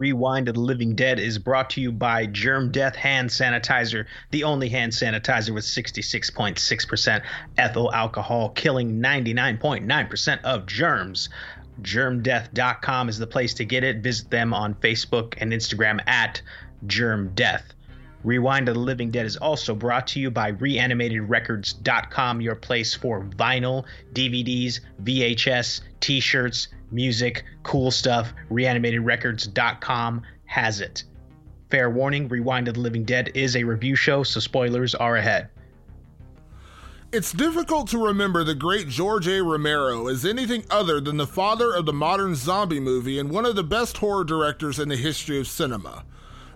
Rewind of the Living Dead is brought to you by Germ Death Hand Sanitizer, the only hand sanitizer with 66.6% ethyl alcohol, killing 99.9% of germs. GermDeath.com is the place to get it. Visit them on Facebook and Instagram at Germ Death. Rewind of the Living Dead is also brought to you by ReanimatedRecords.com, your place for vinyl, DVDs, VHS, t shirts, music, cool stuff. ReanimatedRecords.com has it. Fair warning Rewind of the Living Dead is a review show, so spoilers are ahead. It's difficult to remember the great George A. Romero as anything other than the father of the modern zombie movie and one of the best horror directors in the history of cinema.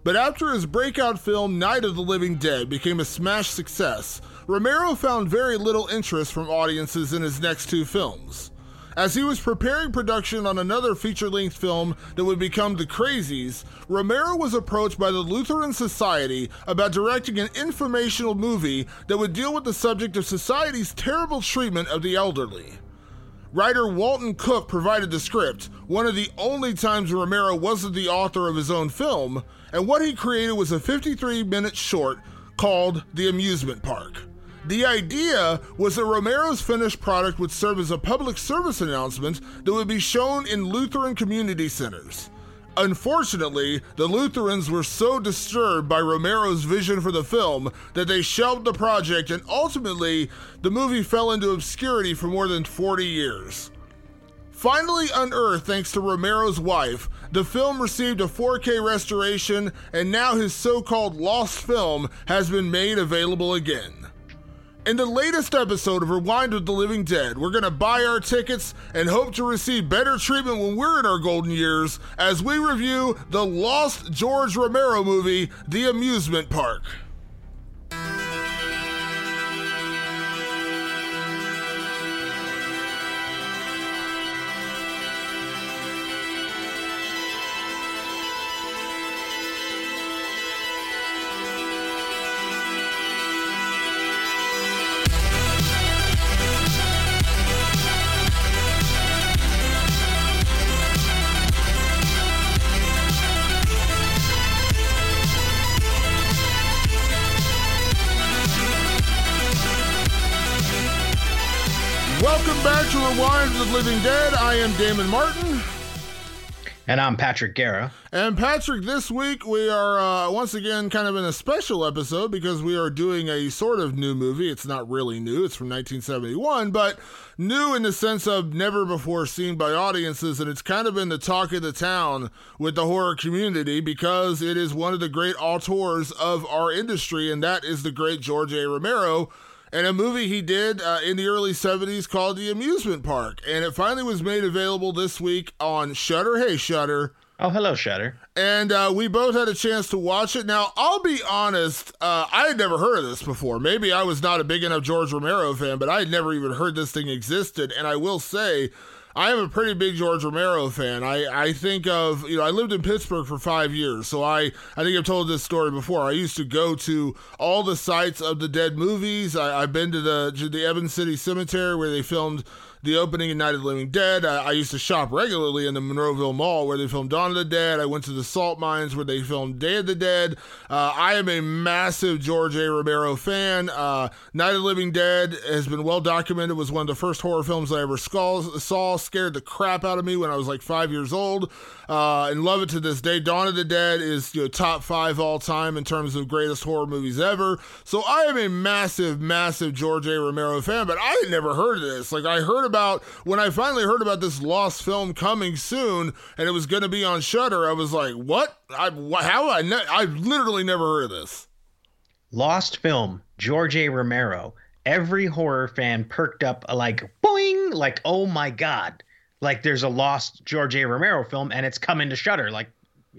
But after his breakout film Night of the Living Dead became a smash success, Romero found very little interest from audiences in his next two films. As he was preparing production on another feature length film that would become The Crazies, Romero was approached by the Lutheran Society about directing an informational movie that would deal with the subject of society's terrible treatment of the elderly. Writer Walton Cook provided the script, one of the only times Romero wasn't the author of his own film, and what he created was a 53 minute short called The Amusement Park. The idea was that Romero's finished product would serve as a public service announcement that would be shown in Lutheran community centers. Unfortunately, the Lutherans were so disturbed by Romero's vision for the film that they shelved the project, and ultimately, the movie fell into obscurity for more than 40 years. Finally unearthed thanks to Romero's wife, the film received a 4K restoration, and now his so called lost film has been made available again. In the latest episode of Rewind with the Living Dead, we're going to buy our tickets and hope to receive better treatment when we're in our golden years as we review the lost George Romero movie, The Amusement Park. Living Dead. I am Damon Martin. And I'm Patrick Guerra. And Patrick, this week we are uh, once again kind of in a special episode because we are doing a sort of new movie. It's not really new, it's from 1971, but new in the sense of never before seen by audiences. And it's kind of been the talk of the town with the horror community because it is one of the great auteurs of our industry, and that is the great George A. Romero and a movie he did uh, in the early 70s called The Amusement Park. And it finally was made available this week on Shudder. Hey, Shudder. Oh, hello, Shudder. And uh, we both had a chance to watch it. Now, I'll be honest, uh, I had never heard of this before. Maybe I was not a big enough George Romero fan, but I had never even heard this thing existed. And I will say, I am a pretty big George Romero fan. I, I think of, you know, I lived in Pittsburgh for five years. So I, I think I've told this story before. I used to go to all the sites of the dead movies. I, I've been to the, to the Evans City Cemetery where they filmed the opening of Night of the Living Dead. I, I, used to shop regularly in the Monroeville Mall where they filmed Dawn of the Dead. I went to the salt mines where they filmed Day of the Dead. Uh, I am a massive George A. Romero fan. Uh, Night of the Living Dead has been well documented. It was one of the first horror films I ever saw. Scared the crap out of me when I was like five years old. Uh, and love it to this day. Dawn of the Dead is you know top five all time in terms of greatest horror movies ever. So I am a massive, massive George A. Romero fan, but I had never heard of this. Like I heard about when I finally heard about this lost film coming soon, and it was going to be on Shudder. I was like, what? I how I ne- I literally never heard of this. Lost film, George A. Romero. Every horror fan perked up uh, like boing, like oh my god like there's a lost George A. Romero film and it's coming to Shudder. Like,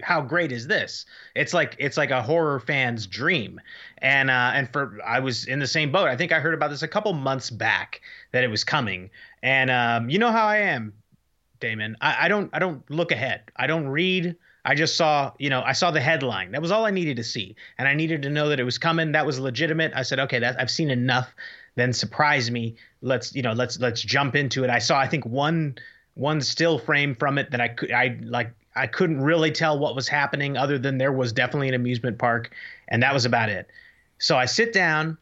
how great is this? It's like it's like a horror fan's dream. And uh, and for I was in the same boat. I think I heard about this a couple months back that it was coming. And um, you know how I am, Damon. I, I don't I don't look ahead. I don't read. I just saw, you know, I saw the headline. That was all I needed to see, and I needed to know that it was coming. That was legitimate. I said, okay, that I've seen enough. Then surprise me. Let's, you know, let's let's jump into it. I saw, I think one one still frame from it that I could I like I couldn't really tell what was happening other than there was definitely an amusement park, and that was about it. So I sit down,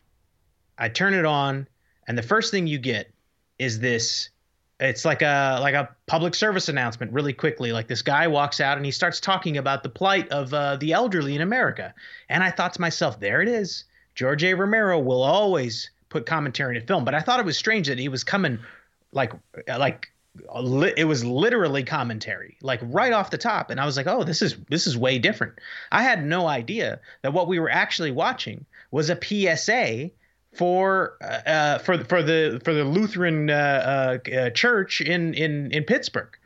I turn it on, and the first thing you get is this it's like a like a public service announcement really quickly. Like this guy walks out and he starts talking about the plight of uh, the elderly in america. And i thought to myself there it is. George a. Romero will always put commentary in a film. But i thought it was strange that he was coming like like it was literally commentary like right off the top and i was like oh this is this is way different i had no idea that what we were actually watching was a psa for uh, uh, for for the for the Lutheran uh, uh, uh, church in in in Pittsburgh.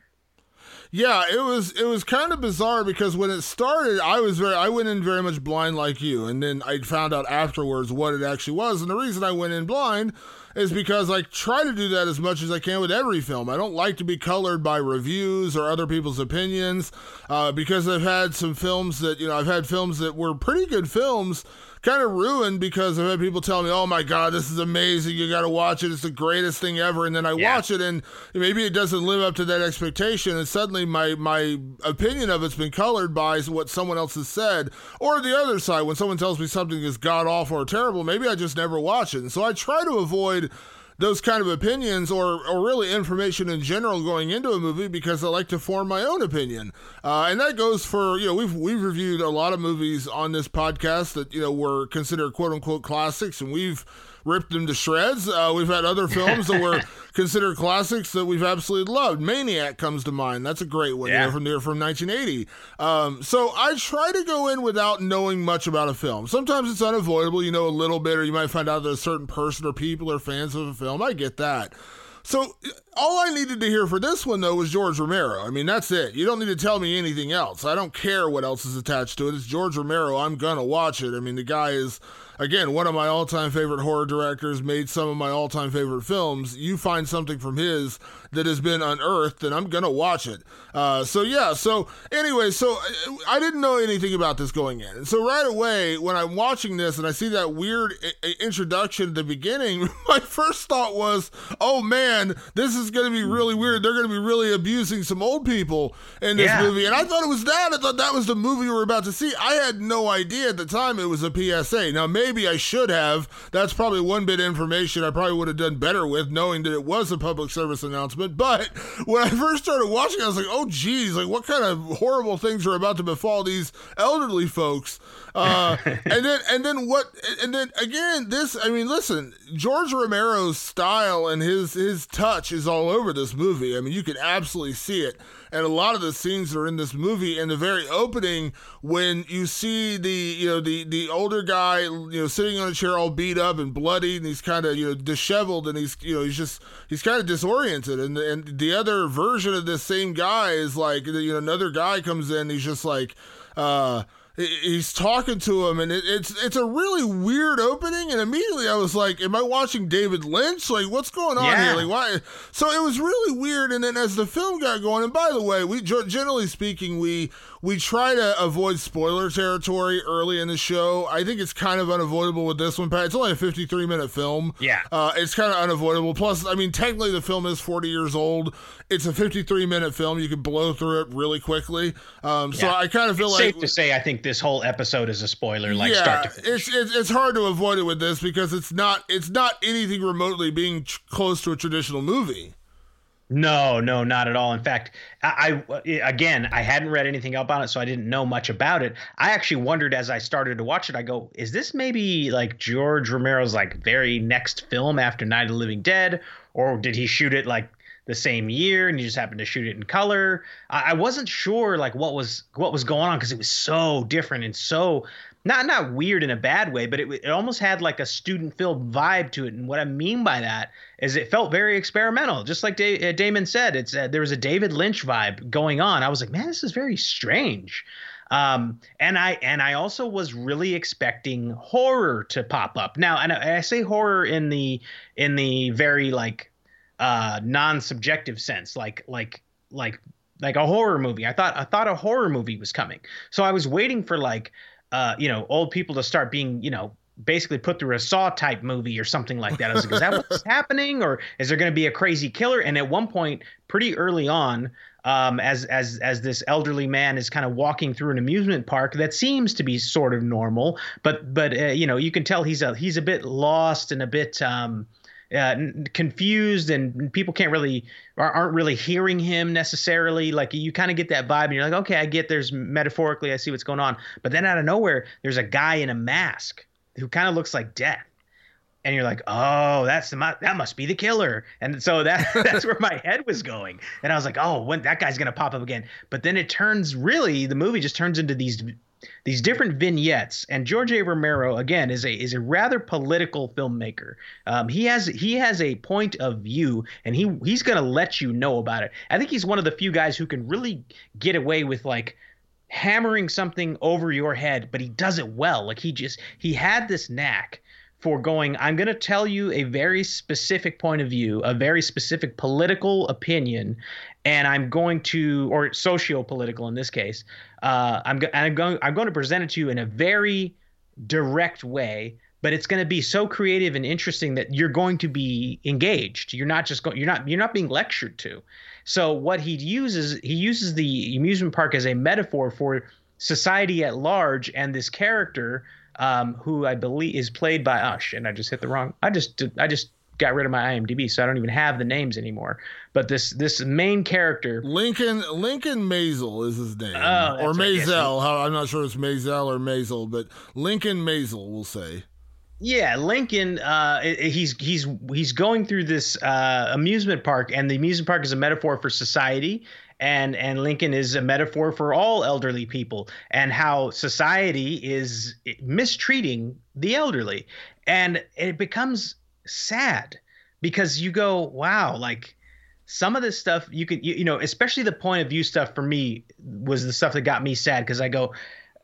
Yeah, it was it was kind of bizarre because when it started, I was very I went in very much blind like you, and then I found out afterwards what it actually was. And the reason I went in blind is because I try to do that as much as I can with every film. I don't like to be colored by reviews or other people's opinions uh, because I've had some films that you know I've had films that were pretty good films kind of ruined because I've had people tell me, "Oh my god, this is amazing! You got to watch it. It's the greatest thing ever." And then I yeah. watch it, and maybe it doesn't live up to that expectation, and suddenly my my opinion of it's been colored by what someone else has said. Or the other side, when someone tells me something is god awful or terrible, maybe I just never watch it. And so I try to avoid those kind of opinions or, or really information in general going into a movie because I like to form my own opinion. Uh, and that goes for, you know, we've, we've reviewed a lot of movies on this podcast that, you know, were considered quote unquote classics and we've, ripped them to shreds. Uh, we've had other films that were considered classics that we've absolutely loved. Maniac comes to mind. That's a great one yeah. from there from 1980. Um, so I try to go in without knowing much about a film. Sometimes it's unavoidable. You know a little bit, or you might find out that a certain person or people are fans of a film. I get that. So all I needed to hear for this one though was George Romero. I mean, that's it. You don't need to tell me anything else. I don't care what else is attached to it. It's George Romero. I'm gonna watch it. I mean, the guy is again, one of my all time favorite horror directors, made some of my all time favorite films. You find something from his that has been unearthed, and I'm gonna watch it. Uh, so yeah. So anyway, so I didn't know anything about this going in, and so right away when I'm watching this and I see that weird I- introduction at the beginning, my first thought was, "Oh man, this is gonna be really weird. They're gonna be really abusing some old people in this yeah. movie." And I thought it was that. I thought that was the movie we were about to see. I had no idea at the time it was a PSA. Now maybe I should have. That's probably one bit of information I probably would have done better with, knowing that it was a public service announcement announcement. But when I first started watching, I was like, oh, geez, like what kind of horrible things are about to befall these elderly folks? Uh, and then, and then what? And then again, this. I mean, listen, George Romero's style and his his touch is all over this movie. I mean, you can absolutely see it and a lot of the scenes are in this movie in the very opening when you see the you know the the older guy you know sitting on a chair all beat up and bloody and he's kind of you know disheveled and he's you know he's just he's kind of disoriented. And and the other version of this same guy is like you know another guy comes in he's just like uh he's talking to him and it, it's it's a really weird opening and immediately i was like am i watching david lynch? Like what's going on yeah. here? Like why? So it was really weird and then as the film got going and by the way we generally speaking we we try to avoid spoiler territory early in the show. I think it's kind of unavoidable with this one, Pat. It's only a 53 minute film. Yeah. Uh, it's kind of unavoidable. Plus, I mean, technically the film is 40 years old. It's a 53 minute film. You can blow through it really quickly. Um, so yeah. I kind of feel it's like. safe to say, I think this whole episode is a spoiler, like yeah, start to finish. It's, it's, it's hard to avoid it with this because it's not, it's not anything remotely being close to a traditional movie. No, no, not at all. In fact, I, I, again, I hadn't read anything up on it, so I didn't know much about it. I actually wondered as I started to watch it. I go, is this maybe like George Romero's like very next film after Night of the Living Dead, or did he shoot it like the same year and he just happened to shoot it in color? I, I wasn't sure like what was what was going on because it was so different and so not not weird in a bad way, but it, it almost had like a student film vibe to it. And what I mean by that is it felt very experimental, just like da- uh, Damon said. It's uh, there was a David Lynch vibe going on. I was like, man, this is very strange. Um, and I and I also was really expecting horror to pop up. Now, and I, I say horror in the in the very like uh, non-subjective sense, like like like like a horror movie. I thought I thought a horror movie was coming, so I was waiting for like uh, you know, old people to start being, you know, basically put through a saw type movie or something like that. I was like, is that what's happening? Or is there going to be a crazy killer? And at one point, pretty early on, um, as as as this elderly man is kind of walking through an amusement park that seems to be sort of normal, but but uh, you know you can tell he's a he's a bit lost and a bit um, uh, confused, and people can't really aren't really hearing him necessarily. Like you kind of get that vibe, and you're like, okay, I get. There's metaphorically, I see what's going on, but then out of nowhere, there's a guy in a mask who kind of looks like death and you're like, oh, that's the that must be the killer, and so that that's where my head was going, and I was like, oh, when that guy's gonna pop up again, but then it turns really the movie just turns into these these different vignettes, and George A. Romero again is a is a rather political filmmaker. Um, he has he has a point of view, and he he's gonna let you know about it. I think he's one of the few guys who can really get away with like hammering something over your head, but he does it well. Like he just he had this knack for going, I'm going to tell you a very specific point of view, a very specific political opinion, and I'm going to, or socio-political in this case, uh, I'm, I'm going, I'm going to present it to you in a very direct way. But it's going to be so creative and interesting that you're going to be engaged. You're not just going. You're not. You're not being lectured to. So what he uses, he uses the amusement park as a metaphor for society at large and this character um, who I believe is played by Ush, and I just hit the wrong. I just I just got rid of my IMDb, so I don't even have the names anymore. But this this main character, Lincoln Lincoln Maazel is his name, oh, or Mazel. Right. I'm not sure it's Mazel or Mazel, but Lincoln Maazel, we'll say. Yeah, Lincoln. Uh, he's he's he's going through this uh, amusement park, and the amusement park is a metaphor for society and and Lincoln is a metaphor for all elderly people and how society is mistreating the elderly, and it becomes sad because you go, wow, like some of this stuff you can, you, you know, especially the point of view stuff for me was the stuff that got me sad because I go.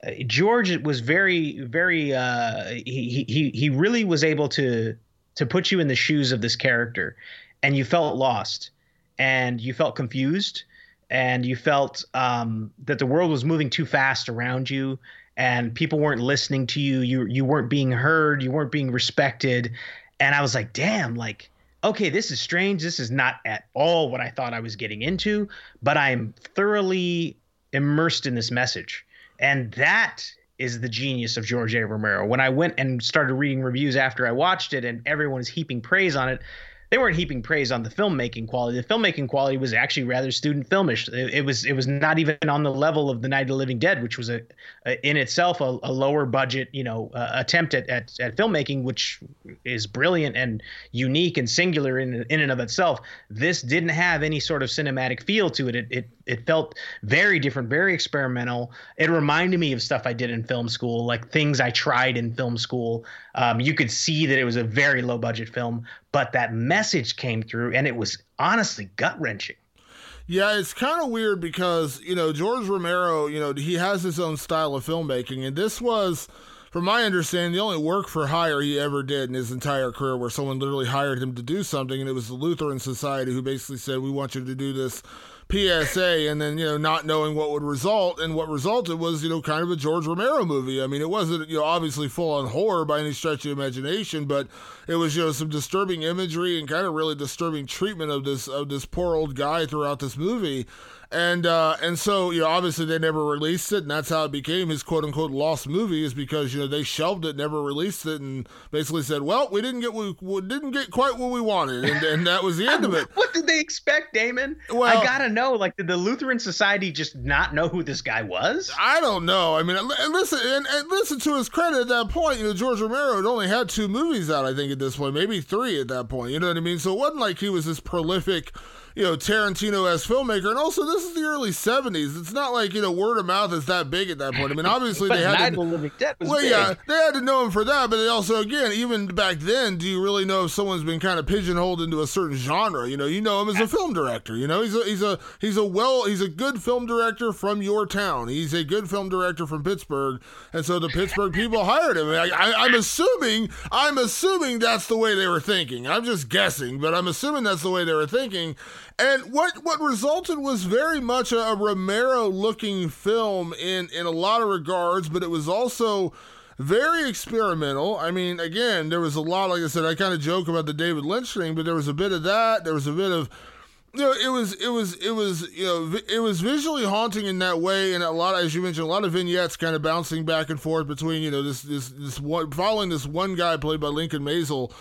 Uh, George was very, very. Uh, he he he really was able to to put you in the shoes of this character, and you felt lost, and you felt confused, and you felt um, that the world was moving too fast around you and people weren't listening to you you you weren't being heard you weren't being respected and i was like damn like okay this is strange this is not at all what i thought i was getting into but i'm thoroughly immersed in this message and that is the genius of George A. Romero. When I went and started reading reviews after I watched it and everyone is heaping praise on it, they weren't heaping praise on the filmmaking quality. The filmmaking quality was actually rather student filmish. It, it was it was not even on the level of The Night of the Living Dead, which was a, a in itself a, a, lower budget, you know, uh, attempt at, at, at filmmaking, which is brilliant and unique and singular in in and of itself. This didn't have any sort of cinematic feel to it. It it, it felt very different, very experimental. It reminded me of stuff I did in film school, like things I tried in film school. Um, you could see that it was a very low budget film, but that message came through and it was honestly gut wrenching. Yeah, it's kind of weird because, you know, George Romero, you know, he has his own style of filmmaking. And this was, from my understanding, the only work for hire he ever did in his entire career where someone literally hired him to do something. And it was the Lutheran Society who basically said, We want you to do this PSA and then, you know, not knowing what would result. And what resulted was, you know, kind of a George Romero movie. I mean, it wasn't, you know, obviously full on horror by any stretch of imagination, but it was, you know, some disturbing imagery and kind of really disturbing treatment of this, of this poor old guy throughout this movie and uh, and so you know obviously they never released it, and that's how it became his quote unquote lost movie is because you know they shelved it, never released it, and basically said, well, we didn't get we, we didn't get quite what we wanted, and, and that was the end of it. what did they expect, Damon? Well, I gotta know. Like, did the Lutheran Society just not know who this guy was? I don't know. I mean, and listen, and, and listen to his credit at that point. You know, George Romero had only had two movies out, I think, at this point, maybe three at that point. You know what I mean? So it wasn't like he was this prolific you know Tarantino as filmmaker, and also this is the early '70s. It's not like you know word of mouth is that big at that point. I mean, obviously they had to. well, big. yeah, they had to know him for that, but they also, again, even back then, do you really know if someone's been kind of pigeonholed into a certain genre? You know, you know him as a film director. You know, he's a he's a he's a well he's a good film director from your town. He's a good film director from Pittsburgh, and so the Pittsburgh people hired him. I, I, I'm assuming I'm assuming that's the way they were thinking. I'm just guessing, but I'm assuming that's the way they were thinking. And what what resulted was very much a, a Romero looking film in in a lot of regards, but it was also very experimental. I mean, again, there was a lot. Like I said, I kind of joke about the David Lynch thing, but there was a bit of that. There was a bit of you know, it was it was it was you know it was visually haunting in that way, and a lot as you mentioned, a lot of vignettes kind of bouncing back and forth between you know this this this one following this one guy played by Lincoln Maazel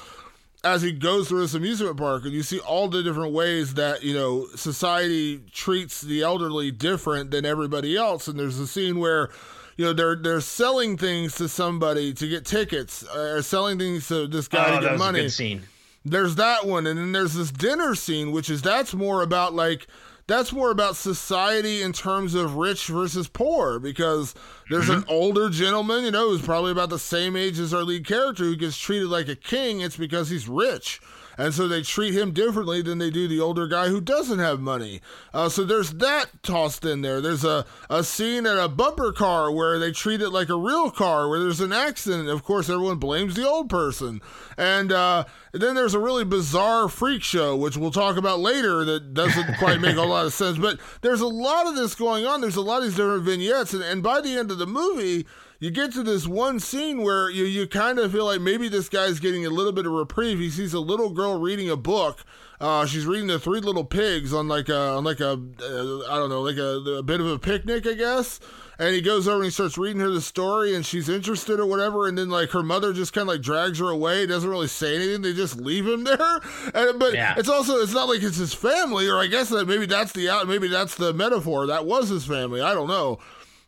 as he goes through this amusement park, and you see all the different ways that you know society treats the elderly different than everybody else, and there's a scene where you know they're they're selling things to somebody to get tickets or selling things to this guy oh, to get money. scene. There's that one. And then there's this dinner scene which is that's more about like that's more about society in terms of rich versus poor because there's mm-hmm. an older gentleman you know who's probably about the same age as our lead character who gets treated like a king it's because he's rich and so they treat him differently than they do the older guy who doesn't have money. Uh, so there's that tossed in there. There's a, a scene at a bumper car where they treat it like a real car, where there's an accident. Of course, everyone blames the old person. And uh, then there's a really bizarre freak show, which we'll talk about later, that doesn't quite make a lot of sense. But there's a lot of this going on. There's a lot of these different vignettes. And, and by the end of the movie, you get to this one scene where you, you kind of feel like maybe this guy's getting a little bit of reprieve. He sees a little girl reading a book. Uh, she's reading the Three Little Pigs on like a on like a uh, I don't know like a, a bit of a picnic, I guess. And he goes over and he starts reading her the story, and she's interested or whatever. And then like her mother just kind of like drags her away, doesn't really say anything. They just leave him there. And, but yeah. it's also it's not like it's his family, or I guess that maybe that's the out maybe that's the metaphor. That was his family. I don't know.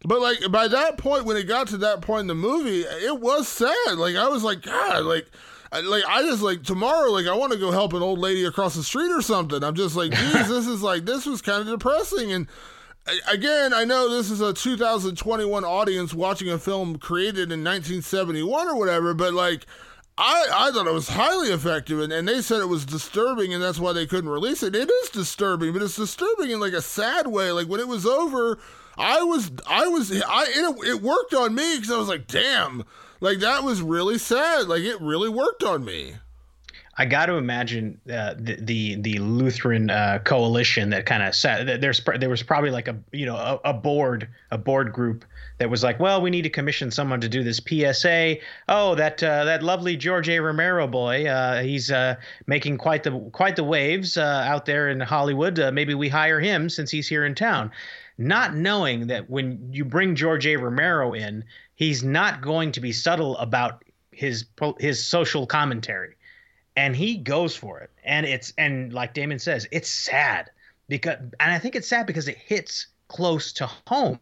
But like by that point, when it got to that point in the movie, it was sad. Like I was like, God, like, like I just like tomorrow, like I want to go help an old lady across the street or something. I'm just like, geez, this is like this was kind of depressing. And again, I know this is a 2021 audience watching a film created in 1971 or whatever, but like. I, I thought it was highly effective and, and they said it was disturbing and that's why they couldn't release it. It is disturbing, but it's disturbing in like a sad way. Like when it was over, I was, I was, I it, it worked on me because I was like, damn, like that was really sad. Like it really worked on me. I got to imagine uh, the, the, the Lutheran uh, coalition that kind of sat. There's there was probably like a you know a, a, board a board group that was like, well, we need to commission someone to do this PSA. Oh, that uh, that lovely George A. Romero boy, uh, he's uh, making quite the quite the waves uh, out there in Hollywood. maybe we hire him since he's here in town not knowing that when you bring George A. Romero in, he's not going to be subtle about his his social commentary, and he goes for it. And it's and like Damon says, it's sad because, and I think it's sad because it hits close to home.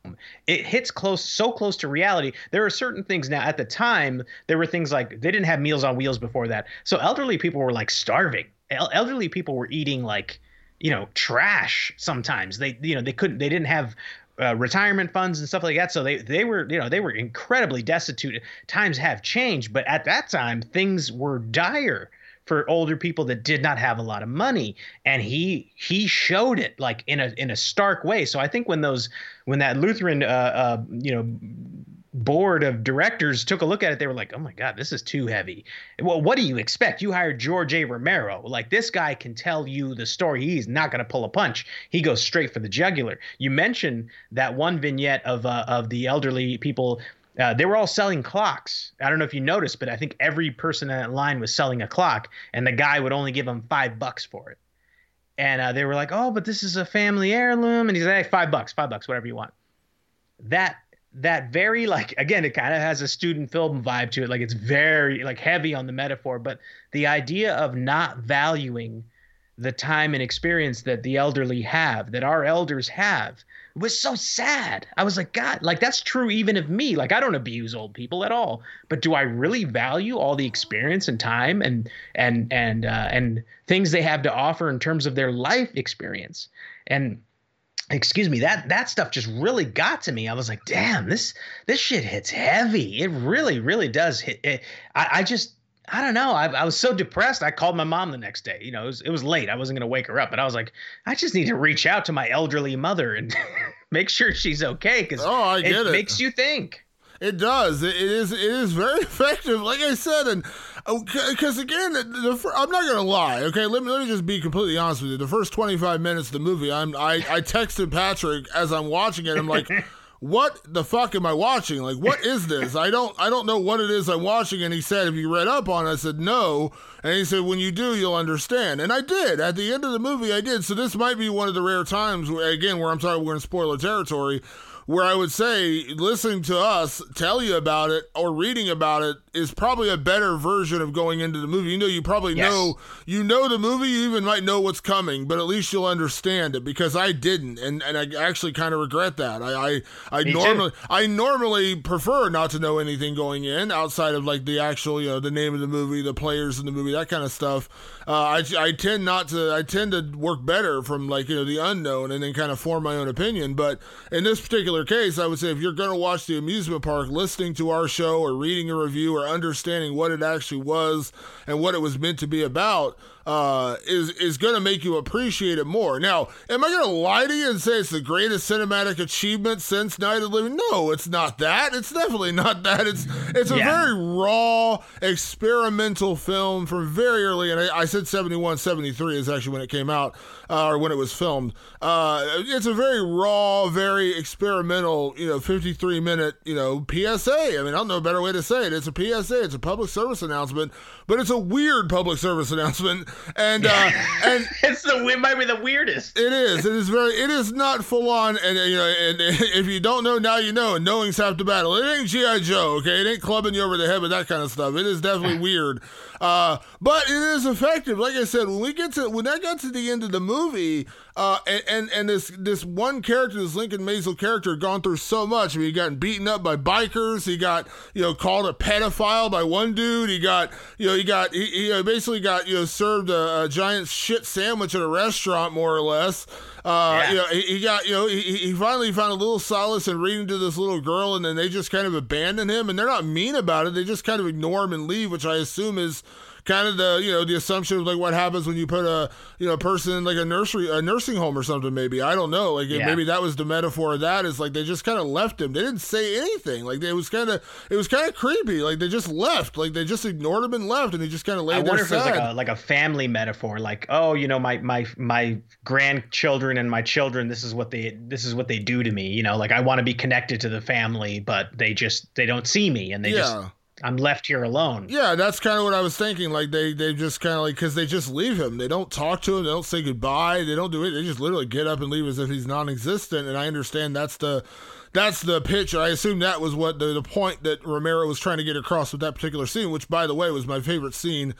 It hits close, so close to reality. There are certain things now. At the time, there were things like they didn't have Meals on Wheels before that, so elderly people were like starving. El- elderly people were eating like you know trash sometimes. They you know they couldn't they didn't have uh, retirement funds and stuff like that. So they they were you know they were incredibly destitute. Times have changed but at that time things were dire for older people that did not have a lot of money. And he he showed it like in a in a stark way. So i think when those when that lutheran uh, uh you know board of directors took a look at it they were like oh my god this is too heavy. Well what do you expect? You hired george a. Romero. Like this guy can tell you the story. He's not going to pull a punch. He goes straight for the jugular. You mentioned that one vignette of uh, of the elderly people uh, they were all selling clocks. I don't know if you noticed, but I think every person in that line was selling a clock, and the guy would only give them five bucks for it. And uh, they were like, "Oh, but this is a family heirloom," and he's like, hey, five bucks, five bucks, whatever you want." That that very like again it kind of has a student film vibe to it. Like it's very like heavy on the metaphor but the idea of not valuing the time and experience that the elderly have that our elders have was so sad. I was like god like that's true even of me. Like i don't abuse old people at all but do i really value all the experience and time and and and uh, and things they have to offer in terms of their life experience? And excuse me that that stuff just really got to me i was like damn this this shit hits heavy it really really does hit it, I, I just i don't know I, I was so depressed i called my mom the next day you know it was, it was late i wasn't going to wake her up but i was like i just need to reach out to my elderly mother and make sure she's okay because oh, I get it, it makes you think it does. It is. It is very effective. Like I said, and Oh, because again, the, the, I'm not gonna lie. Okay, let me let me just be completely honest with you. The first 25 minutes of the movie, I'm I I texted Patrick as I'm watching it. I'm like. what the fuck am I watching? Like, what is this? I don't, I don't know what it is I'm watching. And he said, have you read up on it? I said, no. And he said, when you do, you'll understand. And I did. At the end of the movie, I did. So this might be one of the rare times, where, again, where I'm sorry, we're in spoiler territory, where I would say listening to us tell you about it or reading about it is probably a better version of going into the movie. You know, you probably yes. know you know the movie, you even might know what's coming, but at least you'll understand it because I didn't, and, and I actually kind of regret that. I I, I normally too. I normally prefer not to know anything going in outside of like the actual you know the name of the movie, the players in the movie, that kind of stuff. Uh, I I tend not to I tend to work better from like you know the unknown and then kind of form my own opinion. But in this particular case, I would say if you're going to watch the amusement park, listening to our show or reading a review or understanding what it actually was and what it was meant to be about uh, is is going to make you appreciate it more. Now, am I going to lie to you and say it's the greatest cinematic achievement since Night of the Living? No, it's not that. It's definitely not that. It's it's a yeah. very raw experimental film from very early, and I, I, said 71, 73 is actually when it came out uh, or when it was filmed. Uh, it's a very raw, very experimental, you know, 53 minute, you know, PSA. I mean, I don't know a better way to say it. It's a PSA. It's a public service announcement, but it's a weird public service announcement and uh, and it's the it might be the weirdest. It is. It is very. It is not full on. And you know, and if you don't know now, you know. And knowing's half the battle. It ain't GI Joe. Okay, it ain't clubbing you over the head with that kind of stuff. It is definitely weird. Uh, but it is effective. Like I said, when we get to when I got to the end of the movie, uh, and, and, and this this one character, this Lincoln Maazel character, had gone through so much. I mean, he got beaten up by bikers. He got you know called a pedophile by one dude. He got you know he got he, he basically got you know served a, a giant shit sandwich at a restaurant, more or less. Uh, yeah. you know, he, he, got, you know, he, he finally found a little solace in reading to this little girl, and then they just kind of abandon him, and they're not mean about it. They just kind of ignore him and leave, which I assume is kind of the you know the assumption of like what happens when you put a you know person in like a nursery a nursing home or something maybe. I don't know. Like yeah. maybe that was the metaphor of that is like they just kind of left him. They didn't say anything. Like it was kind of it was kind of creepy. Like they just left. Like they just ignored him and left and he just kind of laid I wonder if it was like a like a family metaphor like oh you know my my my grandchildren and my children this is what they this is what they do to me you know? Like I want to be connected to the family but they just they don't see me and they yeah. just I'm left here alone. Yeah, that's kind of what I was thinking. Like they they just kind of like because they just leave him. They don't talk to him. They don't say goodbye. They don't do it. They just literally get up and leave as if he's non-existent. And I understand that's the that's the pitch. I assume that was what the, the point that Romero was trying to get across with that particular scene, which by the way was my favorite scene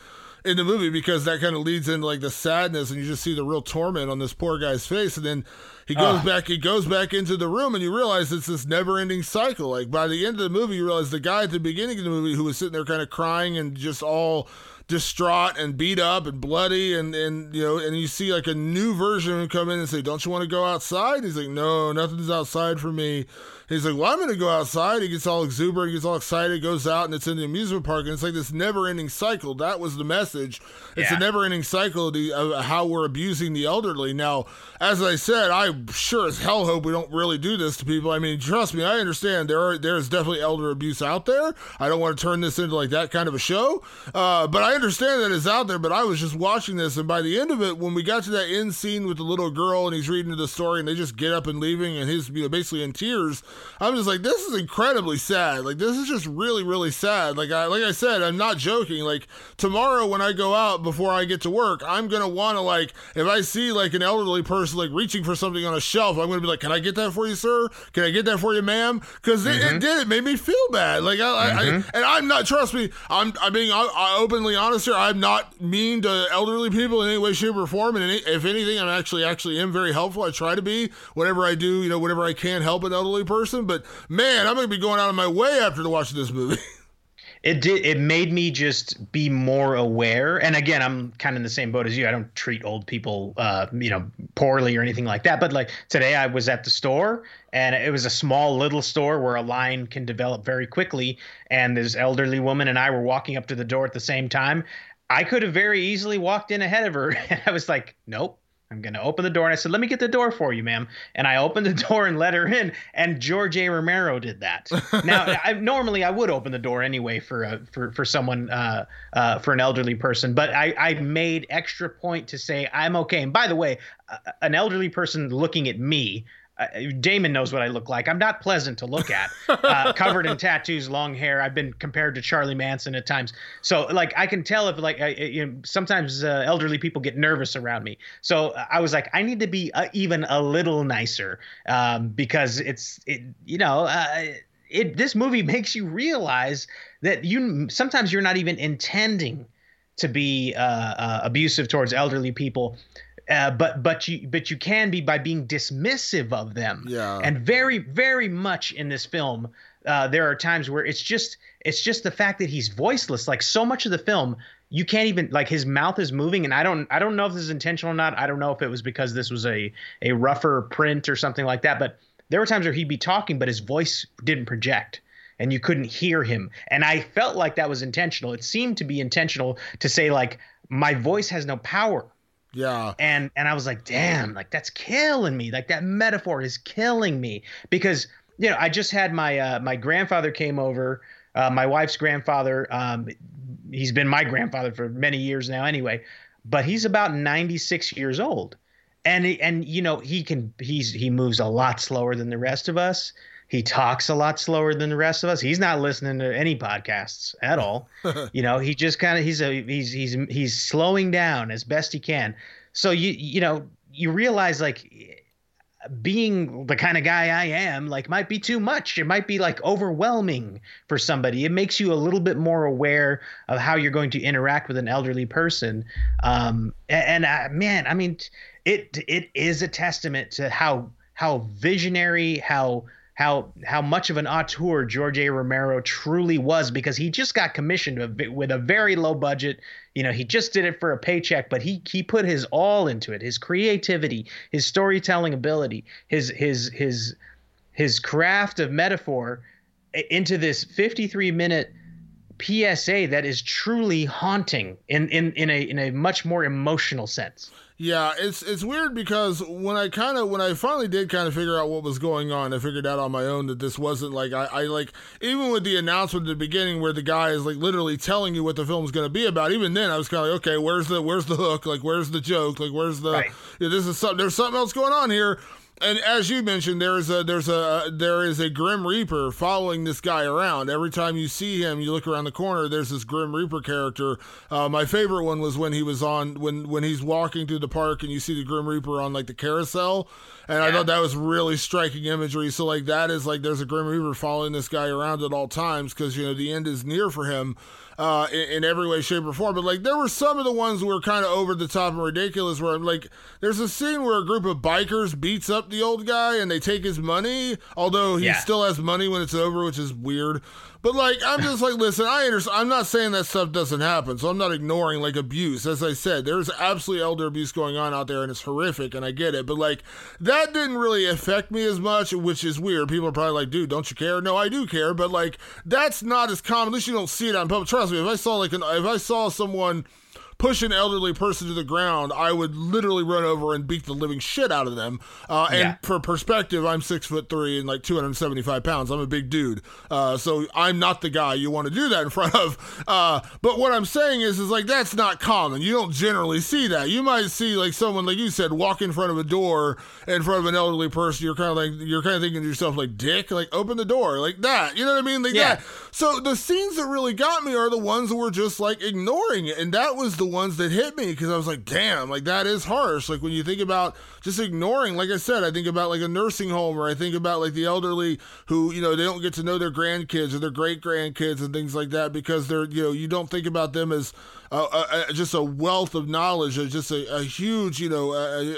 in the movie because that kind of leads into like the sadness and you just see the real torment on this poor guy's face and then he goes uh. back he goes back into the room and you realize it's this never-ending cycle like by the end of the movie you realize the guy at the beginning of the movie who was sitting there kind of crying and just all distraught and beat up and bloody and and you know and you see like a new version come in and say don't you want to go outside he's like no nothing's outside for me He's like, well, I'm going to go outside. He gets all exuberant, he gets all excited, goes out, and it's in the amusement park. And it's like this never ending cycle. That was the message. It's yeah. a never ending cycle of how we're abusing the elderly. Now, as I said, I sure as hell hope we don't really do this to people. I mean, trust me, I understand there are there's definitely elder abuse out there. I don't want to turn this into like that kind of a show, uh, but I understand that it's out there. But I was just watching this, and by the end of it, when we got to that end scene with the little girl and he's reading the story, and they just get up and leaving, and he's you know, basically in tears. I'm just like, this is incredibly sad. Like, this is just really, really sad. Like I like I said, I'm not joking. Like tomorrow when I go out before I get to work, I'm gonna want to like if I see like an elderly person like reaching for something on a shelf, I'm gonna be like, can I get that for you, sir? Can I get that for you, ma'am? Because mm-hmm. it, it, mm-hmm. did. It made me feel bad. Like I, mm-hmm. I, and I'm not. Trust me. I'm I'm being openly honest here. I'm not mean to elderly people in any way, shape, or form. And any, if anything, I'm actually actually am very helpful. I try to be whatever I do. You know, whatever I can help an elderly person. But man, I'm gonna be going out of my way after watching this movie. it did it made me just be more aware. And again i'm kind of in the same boat as you. I don't treat old people uh, you know poorly or anything like that. But like today i was at the store and it was a small little store where a line can develop very quickly. And this elderly woman and i were walking up to the door at the same time. I could have very easily walked in ahead of her. And i was like nope I'm going to open the door. And I said, let me get the door for you, ma'am. And I opened the door and let her in. And George A. Romero did that. now, I, normally I would open the door anyway for a, for, for someone, uh, uh, for an elderly person, but I, I made extra point to say, I'm okay. And by the way, uh, an elderly person looking at me, uh, Damon knows what I look like. I'm not pleasant to look at. Uh, covered in tattoos, long hair. I've been compared to Charlie Manson at times. So like I can tell if like I, you know, sometimes uh, elderly people get nervous around me. So I was like I need to be uh, even a little nicer um, because it's it, you know uh, it this movie makes you realize that you sometimes you're not even intending to be uh, abusive towards elderly people uh, but but you but you can be by being dismissive of them. Yeah. And very very much in this film, uh, there are times where it's just it's just the fact that he's voiceless. Like so much of the film, you can't even like his mouth is moving, and I don't I don't know if this is intentional or not. I don't know if it was because this was a a rougher print or something like that. But there were times where he'd be talking, but his voice didn't project and you couldn't hear him. And I felt like that was intentional. It seemed to be intentional to say like my voice has no power. Yeah. And and I was like, damn, like that's killing me. Like that metaphor is killing me because you know I just had my uh, my grandfather came over, uh, my wife's grandfather. Um, he's been my grandfather for many years now, anyway. But he's about 96 years old, and and you know he can he's he moves a lot slower than the rest of us. He talks a lot slower than the rest of us. He's not listening to any podcasts at all. you know, he just kind of he's a he's he's he's slowing down as best he can. So you you know you realize like being the kind of guy I am, like might be too much. It might be like overwhelming for somebody. It makes you a little bit more aware of how you're going to interact with an elderly person. Um, and, and uh, man, I mean, it it is a testament to how how visionary, how how how much of an auteur George A. Romero truly was because he just got commissioned with a very low budget. You know, he just did it for a paycheck, but he he put his all into it. His creativity, his storytelling ability, his his his his craft of metaphor into this 53 minute PSA that is truly haunting in in in a in a much more emotional sense. Yeah, it's it's weird because when I kind of when I finally did kind of figure out what was going on, I figured out on my own that this wasn't like I, I like even with the announcement at the beginning where the guy is like literally telling you what the film's going to be about. Even then, I was kind of like, okay, where's the where's the hook? Like, where's the joke? Like, where's the right. yeah, this is something. There's something else going on here and as you mentioned, there's a there's a there is a Grim Reaper following this guy around. Every time you see him, you look around the corner. There's this Grim Reaper character. Uh, my favorite one was when he was on when when he's walking through the park and you see the Grim Reaper on like the carousel, and yeah. I thought that was really striking imagery. So like that is like there's a Grim Reaper following this guy around at all times because you know the end is near for him uh, in, in, every way, shape, or form. But like there were some of the ones that were kind of over the top and ridiculous. Where I'm like, there's a scene where a group of bikers beats up the old guy and they take his money, although he yeah. still has money when it's over, which is weird. But like, I'm just like, listen, I understand. I'm not saying that stuff doesn't happen, so I'm not ignoring like abuse. As I said, there's absolutely elder abuse going on out there, and it's horrific, and I get it. But like, that didn't really affect me as much, which is weird. People are probably like, dude, don't you care? No, I do care, but like, that's not as common. At least you don't see it on public. Trust me, if I saw like an, if I saw someone push an elderly person to the ground, I would literally run over and beat the living shit out of them. Uh, and yeah. for perspective, I'm six foot three and like 275 pounds. I'm a big dude, uh, so I'm not the guy you want to do that in front of. Uh, but what I'm saying is, is like that's not common. You don't generally see that. You might see like someone, like you said, walk in front of a door in front of an elderly person. You're kind of like you're kind of thinking to yourself like, "Dick, like open the door," like that. You know what I mean? Like yeah. that. So the scenes that really got me are the ones that were just like ignoring it, and that was the ones that hit me because I was like, damn, like that is harsh. Like when you think about just ignoring, like I said, I think about like a nursing home or I think about like the elderly who, you know, they don't get to know their grandkids or their great grandkids and things like that because they're, you know, you don't think about them as uh, just a wealth of knowledge, just a, a huge, you know,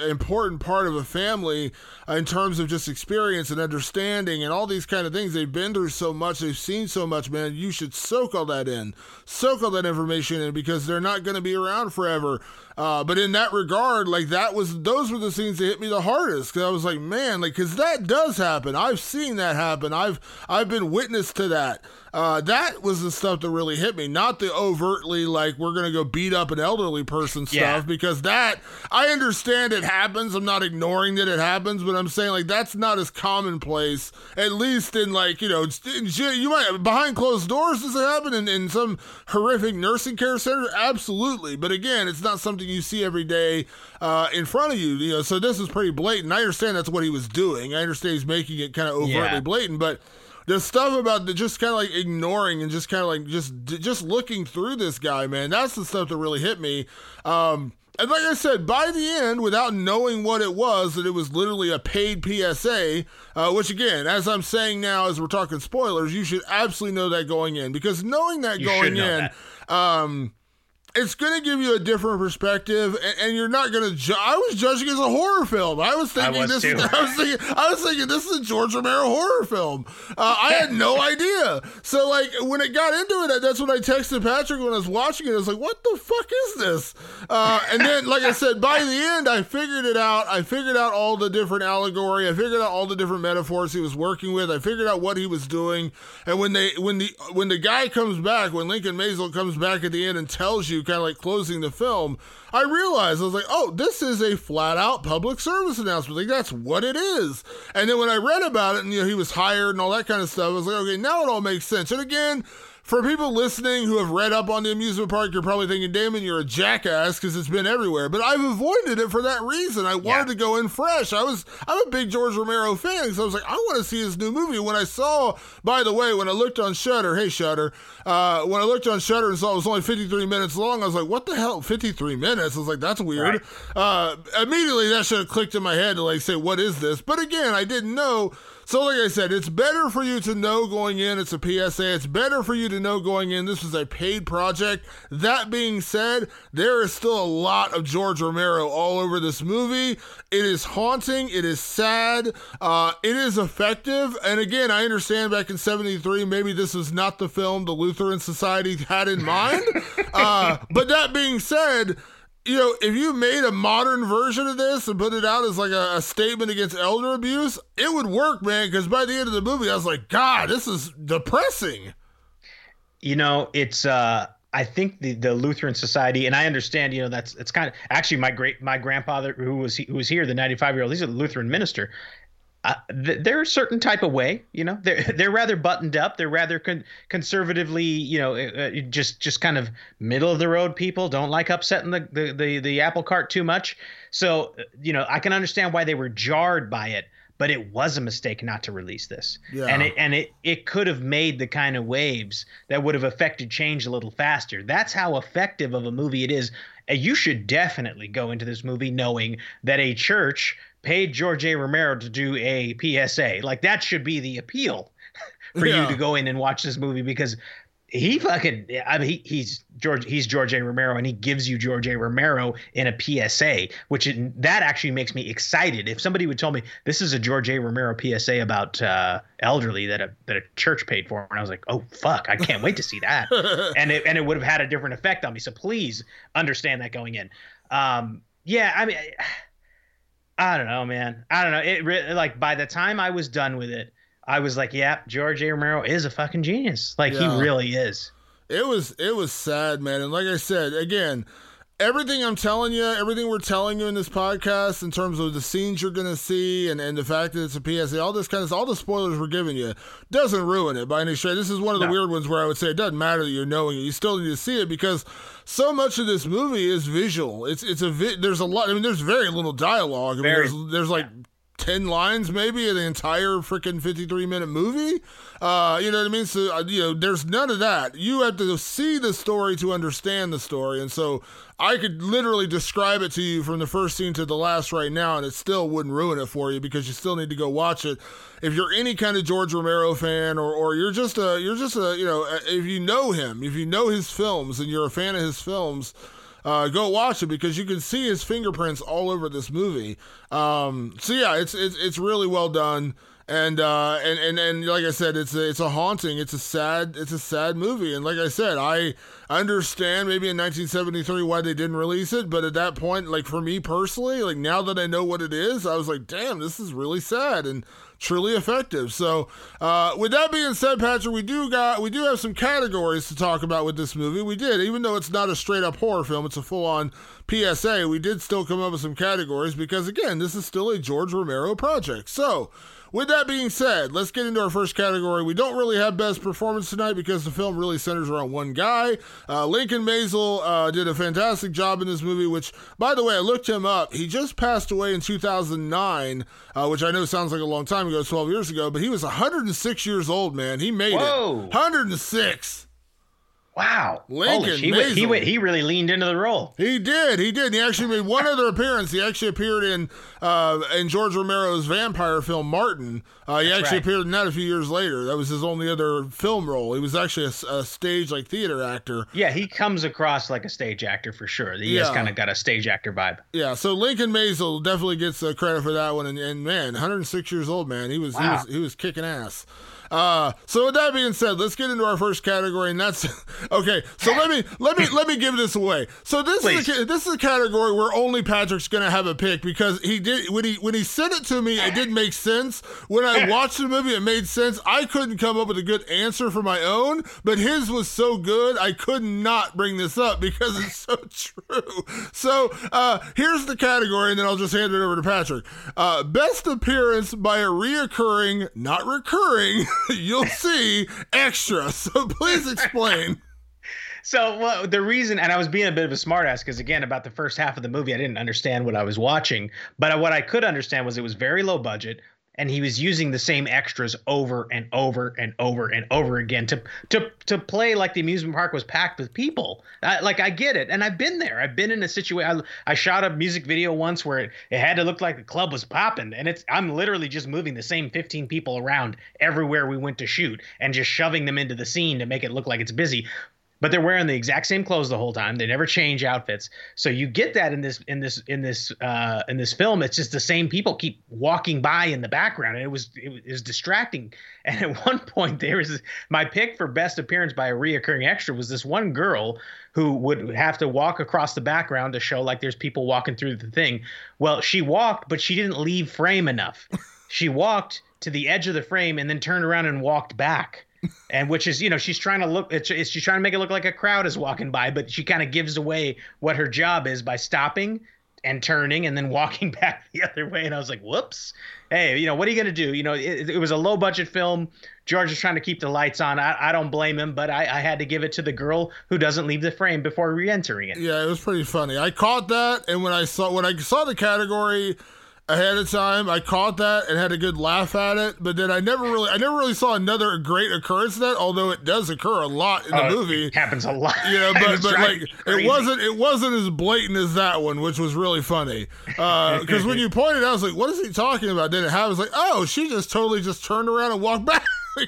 important part of a family in terms of just experience and understanding and all these kind of things. They've been through so much, they've seen so much, man. You should soak all that in, soak all that information in because they're not going to be around forever. Uh, but in that regard, like that was those were the scenes that hit me the hardest because I was like, man, like because that does happen. I've seen that happen. I've I've been witness to that. Uh, that was the stuff that really hit me, not the overtly like we're gonna go beat up an elderly person stuff Yeah. because that I understand it happens. I'm not ignoring that it happens, but I'm saying like that's not as commonplace. At least in like you know, in, you might behind closed doors. Does it happen in, in some horrific nursing care center? Absolutely, but again, it's not something you see every day uh, in front of you. You know, so this is pretty blatant. I understand that's what he was doing. I understand he's making it kind of overtly Yeah. blatant, but the stuff about the just kind of like ignoring and just kind of like just just looking through this guy, man, that's the stuff that really hit me. Um, and like I said, by the end, without knowing what it was, that it was literally a paid PSA, uh, which again, as I'm saying now, as we're talking spoilers, you should absolutely know that going in because knowing that You going in, um, it's going to give you a different perspective, and, and you're not going to. Ju- I was judging it as a horror film. I was thinking was this. too. I was thinking. I was thinking this is a George Romero horror film. Uh, I had no idea. So like when it got into it, that's when I texted Patrick when I was watching it. I was like, "What the fuck is this?" Uh, and then, like I said, by the end, I figured it out. I figured out all the different allegory. I figured out all the different metaphors he was working with. I figured out what he was doing. And when they when the when the guy comes back, when Lincoln Maazel comes back at the end and tells you, kind of like closing the film, I realized I was like, oh, this is a flat out public service announcement. Like that's what it is. And then when I read about it, and you know he was hired and all that kind of stuff, I was like, okay, now it all makes sense. And again. For people listening who have read up on the amusement park, you're probably thinking, Damon, you're a jackass because it's been everywhere. But I've avoided it for that reason. I wanted Yeah. to go in fresh. I was I'm a big George Romero fan, so I was like, I want to see his new movie. When I saw, by the way, when I looked on Shudder, hey Shudder, uh, when I looked on Shudder and saw it was only 53 minutes long, I was like, what the hell, 53 minutes? I was like, that's weird. Uh, immediately that should have clicked in my head to like say, what is this? But again, I didn't know. So, like I said, it's better for you to know going in. It's a PSA. It's better for you to know going in. This is a paid project. That being said, there is still a lot of George Romero all over this movie. It is haunting. It is sad. Uh, it is effective. And again, I understand back in '73, maybe this was not the film the Lutheran Society had in mind. uh, but that being said, you know, if you made a modern version of this and put it out as like a, a statement against elder abuse, it would work, man. Because by the end of the movie, I was like, God, this is depressing. You know, it's uh I think the, the Lutheran Society, and I understand, you know, that's it's kind of actually my great my grandfather who was who was here, the 95 year old, he's a Lutheran minister. Uh, th- they're a certain type of way, you know. They're they're rather buttoned up. They're rather con- conservatively, you know, uh, uh, just just kind of middle of the road people. Don't like upsetting the, the the the apple cart too much. So uh, you know, I can understand why they were jarred by it, but it was a mistake not to release this. Yeah. And it and it it could have made the kind of waves that would have affected change a little faster. That's how effective of a movie it is. You should definitely go into this movie knowing that a church paid George A. Romero to do a PSA. Like that should be the appeal for Yeah. you to go in and watch this movie because he fucking I mean he, he's George he's George A. Romero and he gives you George A. Romero in a PSA, which it, that actually makes me excited. If somebody would tell me this is a George A. Romero PSA about uh, elderly that a that a church paid for, and I was like, oh fuck, I can't wait to see that, and it and it would have had a different effect on me. So please understand that going in. Um, yeah, I mean. I don't know, man. I don't know. It re- like by the time I was done with it, I was like, yeah, George A. Romero is a fucking genius. Like Yeah. he really is. It was it was sad, man. And like I said, again, everything I'm telling you, everything we're telling you in this podcast in terms of the scenes you're gonna see and, and the fact that it's a PSA, all this kind of all the spoilers we're giving you doesn't ruin it by any stretch. This is one of the No. weird ones where I would say it doesn't matter that you're knowing it. You still need to see it because so much of this movie is visual. It's it's a vi- there's a lot. I mean, there's very little dialogue. I mean, there's there's like. 10 lines maybe in the entire freaking 53 minute movie uh you know what i mean so uh, you know there's none of that you have to see the story to understand the story and so i could literally describe it to you from the first scene to the last right now and it still wouldn't ruin it for you because you still need to go watch it if you're any kind of george romero fan or or you're just a you're just a you know if you know him if you know his films and you're a fan of his films uh, go watch it because you can see his fingerprints all over this movie. Um, so yeah, it's it's it's really well done. And uh, and and and like I said, it's a, it's a haunting. It's a sad it's a sad movie. And like I said, I understand maybe in 1973 why they didn't release it, but at that point, like for me personally, like now that I know what it is, I was like, damn, this is really sad. And truly effective. So, uh, with that being said, Patrick, we do got we do have some categories to talk about with this movie. We did, even though it's not a straight up horror film, it's a full on PSA. We did still come up with some categories because again, this is still a George Romero project. So. With that being said, let's get into our first category. We don't really have best performance tonight because the film really centers around one guy. Uh, Lincoln Maazel uh, did a fantastic job in this movie, which, by the way, I looked him up. He just passed away in 2009, uh, which I know sounds like a long time ago, 12 years ago, but he was 106 years old, man. He made Whoa. it. 106. Wow, Lincoln he, went, he went, he really leaned into the role. He did, he did. He actually made one other appearance. He actually appeared in uh, in George Romero's vampire film Martin. Uh, he That's actually right. appeared in that a few years later. That was his only other film role. He was actually a, a stage like theater actor. Yeah, he comes across like a stage actor for sure. He yeah. has kind of got a stage actor vibe. Yeah, so Lincoln Maazel definitely gets the credit for that one. And, and man, 106 years old, man, he was wow. he was he was kicking ass. Uh, so with that being said, let's get into our first category, and that's okay. So let me let me let me give this away. So this Please. is a, this is a category where only Patrick's gonna have a pick because he did when he when he sent it to me, it didn't make sense. When I watched the movie, it made sense. I couldn't come up with a good answer for my own, but his was so good, I could not bring this up because it's so true. So uh, here's the category, and then I'll just hand it over to Patrick. Uh, best appearance by a reoccurring, not recurring. you'll see extra. So please explain. So well, the reason, and I was being a bit of a smartass because again, about the first half of the movie, I didn't understand what I was watching. But what I could understand was it was very low budget and he was using the same extras over and over and over and over again to to to play like the amusement park was packed with people. I, like I get it, and I've been there. I've been in a situation. I, shot a music video once where it, it had to look like the club was popping, and it's I'm literally just moving the same 15 people around everywhere we went to shoot and just shoving them into the scene to make it look like it's busy but they're wearing the exact same clothes the whole time. They never change outfits. So you get that in this in this in this uh, in this film. It's just the same people keep walking by in the background, and it was it was distracting. And at one point, there was my pick for best appearance by a reoccurring extra was this one girl who would have to walk across the background to show like there's people walking through the thing. Well, she walked, but she didn't leave frame enough. she walked to the edge of the frame and then turned around and walked back and which is you know she's trying to look it's, she's trying to make it look like a crowd is walking by but she kind of gives away what her job is by stopping and turning and then walking back the other way. And i was like whoops. Hey you know what are you going to do? You know it, it, was a low budget film. George is trying to keep the lights on. I, I don't blame him but I, I had to give it to the girl who doesn't leave the frame before re-entering it. Yeah it was pretty funny. I caught that and when i saw when i saw the category ahead of time. I caught that and had a good laugh at it, but then I never really, I never really saw another great occurrence of that. Although it does occur a lot in the uh, movie, happens a lot. You know, but but like crazy. it wasn't, it wasn't as blatant as that one, which was really funny. Because uh, when you pointed out, I was like, "What is he talking about?" Then it happens like, "Oh, she just totally just turned around and walked back."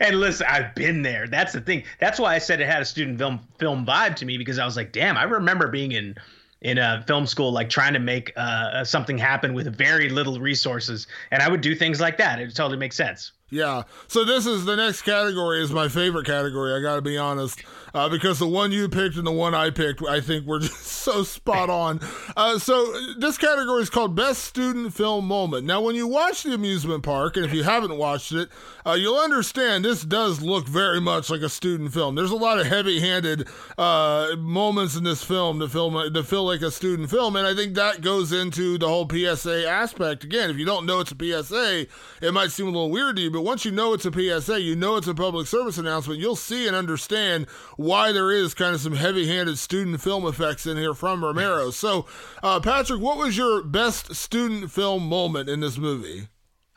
and listen, I've been there. That's the thing. That's why I said it had a student film film vibe to me because I was like, damn, I remember being in in a film school, like trying to make uh, something happen with very little resources. And I would do things like that. It totally makes sense. Yeah. So this is the next category is my favorite category. I got to be honest, uh, because the one you picked and the one I picked, I think were just so spot on. Uh, so this category is called Best Student Film Moment. Now, when you watch the amusement park, and if you haven't watched it, uh, you'll understand this does look very much like a student film. There's a lot of heavy-handed uh, moments in this film to film to feel like a student film, and I think that goes into the whole PSA aspect. Again, if you don't know it's a PSA, it might seem a little weird to you but once you know it's a PSA, you know it's a public service announcement, you'll see and understand why there is kind of some heavy handed student film effects in here from Romero. So, uh, Patrick, what was your best student film moment in this movie?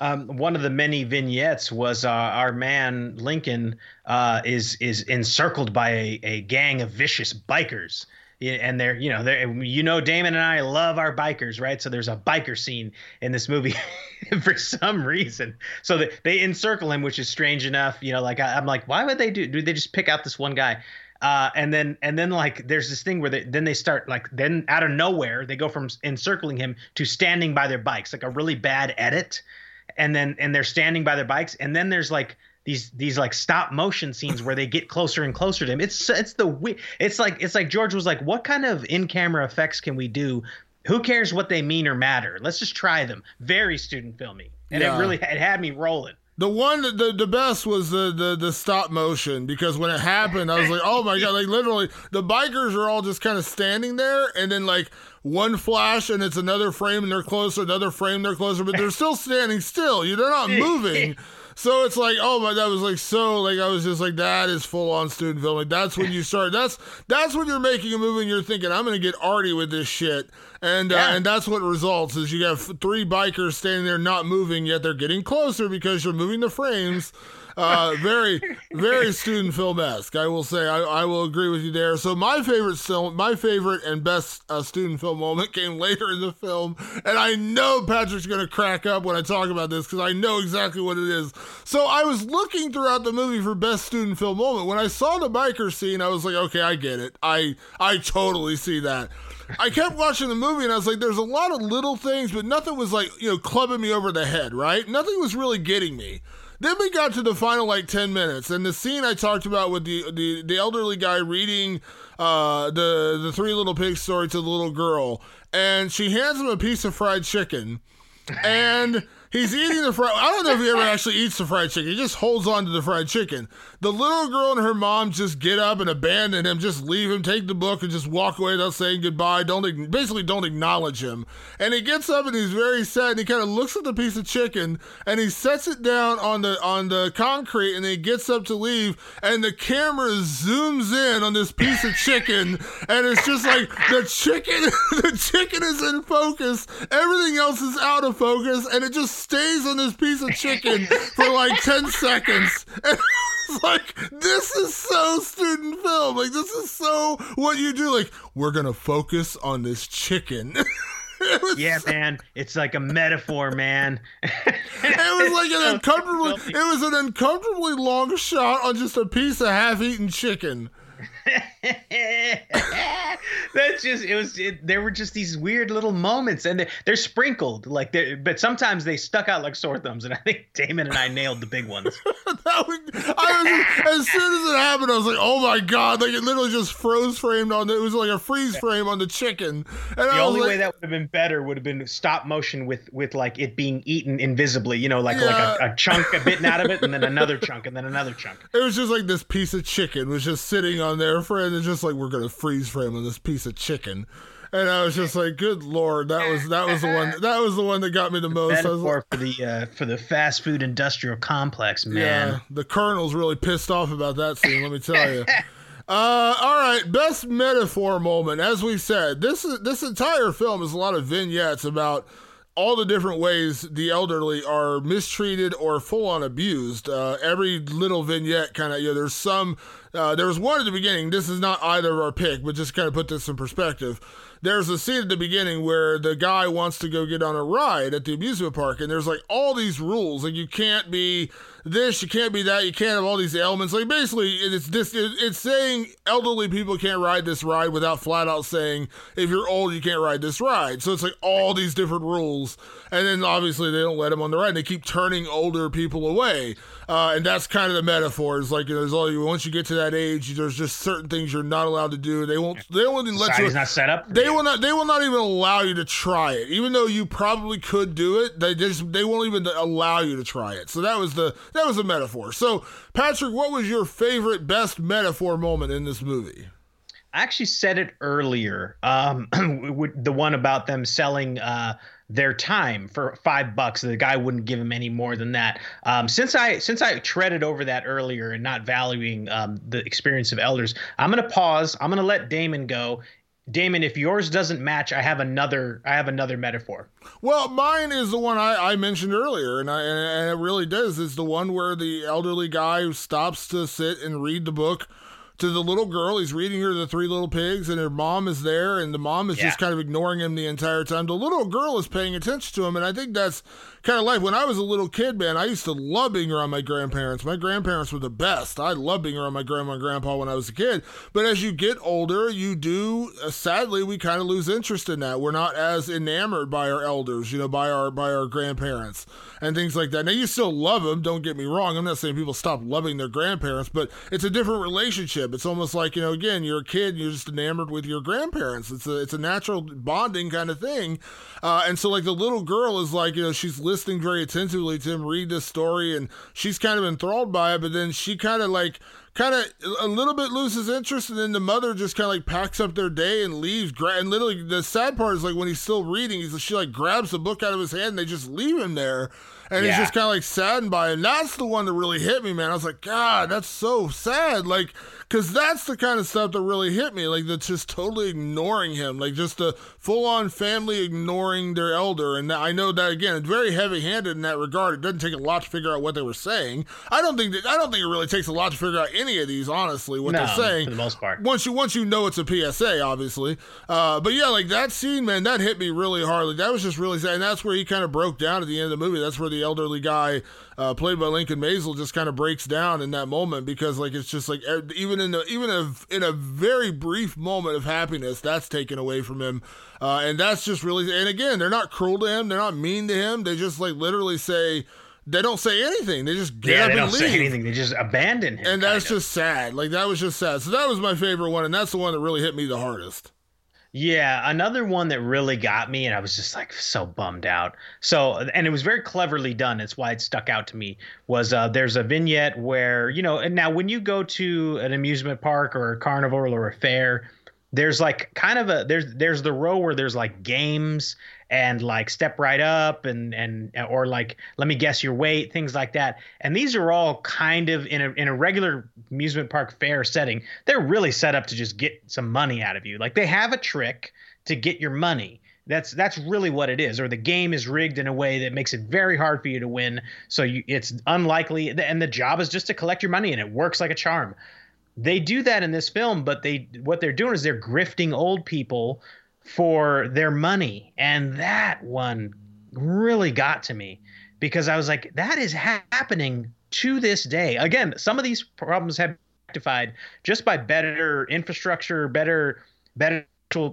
Um, one of the many vignettes was uh, our man Lincoln uh, is is encircled by a, a gang of vicious bikers and they're you know they're you know Damon and I love our bikers right? So there's a biker scene in this movie for some reason. So they, they encircle him which is strange enough you know like I, am like why would they do do they just pick out this one guy? Uh, and then and then like there's this thing where they then they start like then out of nowhere they go from encircling him to standing by their bikes like a really bad edit. And then and they're standing by their bikes and then there's like these these like stop motion scenes where they get closer and closer to him. It's it's the it's like it's like George was like, what kind of in camera effects can we do who cares what they mean or matter? Let's just try them. Very student filmy, and Yeah. it really it had me rolling. The one, the the best was the, the the stop motion because when it happened, I was like, oh my god! Like literally, the bikers are all just kind of standing there, and then like one flash, and it's another frame, and they're closer, another frame, they're closer, but they're still standing still. You, they're not moving. So it's like, oh my, that was like so, like I was just like, that is full on student film. Like that's when you start. That's that's when you're making a movie and you're thinking, I'm gonna get arty with this shit, and uh, and that's what results is you have three bikers standing there not moving yet they're getting closer because you're moving the frames. Uh, very, very student film esque. I will say, I, I will agree with you there. So my favorite film, my favorite and best uh, student film moment came later in the film, and I know Patrick's gonna crack up when I talk about this because I know exactly what it is. So I was looking throughout the movie for best student film moment. When I saw the biker scene, I was like, okay, I get it. I I totally see that. I kept watching the movie and I was like, there's a lot of little things, but nothing was like, you know, clubbing me over the head, right? Nothing was really getting me. Then we got to the final like 10 minutes and the scene I talked about with the the, the elderly guy reading uh, the the three little pigs story to the little girl and she hands him a piece of fried chicken and he's eating the fried. I don't know if he ever actually eats the fried chicken. He just holds on to the fried chicken. The little girl and her mom just get up and abandon him, just leave him, take the book, and just walk away without saying goodbye. Don't basically don't acknowledge him. And he gets up and he's very sad. And he kind of looks at the piece of chicken and he sets it down on the on the concrete. And he gets up to leave. And the camera zooms in on this piece of chicken, and it's just like the chicken. the chicken is in focus. Everything else is out of focus, and it just stays on this piece of chicken for like ten seconds. And it's like this is so student film. Like this is so what you do. Like we're gonna focus on this chicken. Yeah, man, it's like a metaphor, man. It was like an uncomfortably. It was an uncomfortably long shot on just a piece of half-eaten chicken. That's just it was. It, there were just these weird little moments, and they're, they're sprinkled like they but sometimes they stuck out like sore thumbs. And I think Damon and I nailed the big ones. That would, I was, as soon as it happened, I was like, "Oh my god!" Like it literally just froze framed on. The, it was like a freeze frame on the chicken. And The I was only like, way that would have been better would have been stop motion with with like it being eaten invisibly. You know, like like a, a chunk a bitten out of it, and then another chunk, and then another chunk. It was just like this piece of chicken was just sitting on there for, and it's just like we're gonna freeze frame on this piece of chicken, and I was just like, "Good lord!" That was that was the one that was the one that got me the most. I was like, for the uh, for the fast food industrial complex, man. Yeah, the colonel's really pissed off about that scene. Let me tell you. Uh, all right, best metaphor moment. As we said, this is this entire film is a lot of vignettes about all the different ways the elderly are mistreated or full on abused. Uh, every little vignette kind of, you know, there's some. Uh, there was one at the beginning. This is not either of our pick, but just kind of put this in perspective. There's a scene at the beginning where the guy wants to go get on a ride at the amusement park, and there's like all these rules, like you can't be this, you can't be that, you can't have all these elements. Like basically, it's this, it's saying elderly people can't ride this ride without flat out saying if you're old you can't ride this ride. So it's like all these different rules, and then obviously they don't let them on the ride. And they keep turning older people away, uh, and that's kind of the metaphor. Is like you know, there's all you once you get to that age, there's just certain things you're not allowed to do. They won't, they won't even let you. Not set up. They you. will not. They will not even allow you to try it, even though you probably could do it. They just they won't even allow you to try it. So that was the that was a metaphor. So Patrick, what was your favorite best metaphor moment in this movie? I actually said it earlier. Um, the one about them selling uh, their time for five bucks. The guy wouldn't give him any more than that. Um, since I since I treaded over that earlier and not valuing um, the experience of elders, I'm gonna pause. I'm gonna let Damon go. Damon, if yours doesn't match, I have another. I have another metaphor. Well, mine is the one I, I mentioned earlier, and I and, it really does. It's the one where the elderly guy stops to sit and read the book to the little girl. He's reading her the Three Little Pigs, and her mom is there, and the mom is just kind of ignoring him the entire time. The little girl is paying attention to him, and I think that's kind of life. When I was a little kid, man, I used to love being around my grandparents. My grandparents were the best. I loved being around my grandma and grandpa when I was a kid. But as you get older, you do. Uh, sadly, we kind of lose interest in that. We're not as enamored by our elders, you know, by our by our grandparents and things like that. Now you still love them. Don't get me wrong. I'm not saying people stop loving their grandparents, but it's a different relationship. It's almost like you know, again, you're a kid, and you're just enamored with your grandparents. It's a it's a natural bonding kind of thing. Uh, and so like the little girl is like you know she's listening very attentively to him read this story, and she's kind of enthralled by it. But then she kind of like kind of a little bit loses interest, and then the mother just kind of like packs up their day and leaves. And literally, the sad part is like when he's still reading, he's she like grabs the book out of his hand and they just leave him there and yeah. he's just kind of like saddened by it. And that's the one that really hit me, man. I was like, God, that's so sad. Like, because that's the kind of stuff that really hit me. Like, that's just totally ignoring him. Like, just a full on family ignoring their elder. And I know that, again, it's very heavy handed in that regard. It doesn't take a lot to figure out what they were saying. I don't think that, I don't think it really takes a lot to figure out any of these, honestly, what no, they're saying. For the most part. Once you, once you know it's a PSA, obviously. Uh, but yeah, like that scene, man, that hit me really hard. Like, that was just really sad. And that's where he kind of broke down at the end of the movie. That's where the elderly guy uh, played by Lincoln Maazel just kind of breaks down in that moment because like it's just like even in the even a, in a very brief moment of happiness that's taken away from him uh, and that's just really and again they're not cruel to him they're not mean to him they just like literally say they don't say anything. They just get yeah, they don't leave. say anything. They just abandon him. And that's just sad. Like that was just sad. So that was my favorite one, and that's the one that really hit me the hardest. Yeah, another one that really got me, and I was just like so bummed out. So, and it was very cleverly done. It's why it stuck out to me. Was uh, there's a vignette where you know, and now when you go to an amusement park or a carnival or a fair, there's like kind of a there's there's the row where there's like games and like step right up and and or like let me guess your weight things like that. And these are all kind of in a in a regular amusement park fair setting. They're really set up to just get some money out of you. Like they have a trick to get your money. That's that's really what it is. Or the game is rigged in a way that makes it very hard for you to win. So you, it's unlikely and the job is just to collect your money and it works like a charm they do that in this film but they what they're doing is they're grifting old people for their money. And that one really got to me because I was like, that is ha- happening to this day. Again, some of these problems have rectified just by better infrastructure, better, better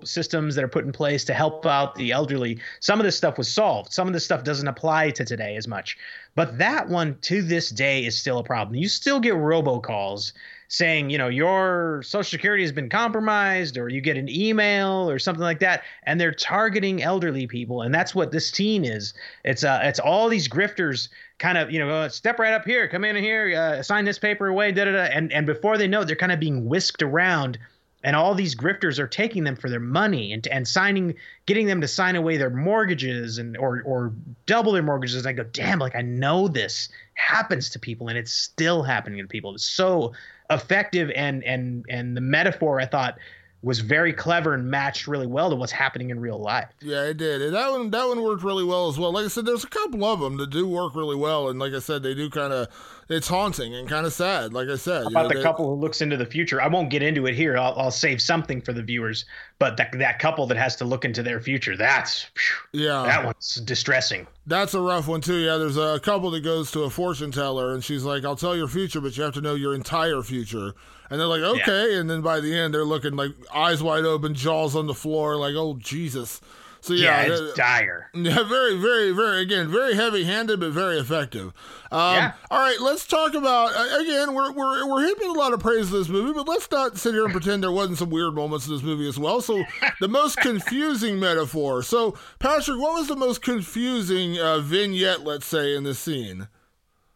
systems that are put in place to help out the elderly. Some of this stuff was solved. Some of this stuff doesn't apply to today as much. But that one to this day is still a problem. You still get robocalls saying, you know, your social security has been compromised or you get an email or something like that. And they're targeting elderly people. And that's what this teen is. It's uh it's all these grifters kind of, you know, uh, step right up here, come in here, uh, sign this paper away, da da da. And and before they know it, they're kind of being whisked around. And all these grifters are taking them for their money and and signing getting them to sign away their mortgages and or or double their mortgages. And i go damn like i know this happens to people and it's still happening to people. It's so effective and and and the metaphor I thought was very clever and matched really well to what's happening in real life. Yeah, it did. And that one that one worked really well as well. Like I said, there's a couple of them that do work really well, and like I said, they do kind of it's haunting and kind of sad. Like I said, about know, the they, couple who looks into the future. I won't get into it here. I'll, I'll save something for the viewers. But that that couple that has to look into their future, that's yeah, that one's distressing. That's a rough one too. Yeah, there's a couple that goes to a fortune teller, and she's like, "I'll tell your future, but you have to know your entire future." And they're like, "Okay," yeah. and then by the end, they're looking like eyes wide open, jaws on the floor, like, "Oh Jesus." So yeah, yeah it's dire. Yeah, very, very, very again, very heavy-handed, but very effective. Um, yeah. All right, let's talk about again. We're we're we're heaping a lot of praise to this movie, but let's not sit here and pretend there wasn't some weird moments in this movie as well. So the most confusing metaphor. So Patrick, what was the most confusing uh, vignette, let's say, in this scene?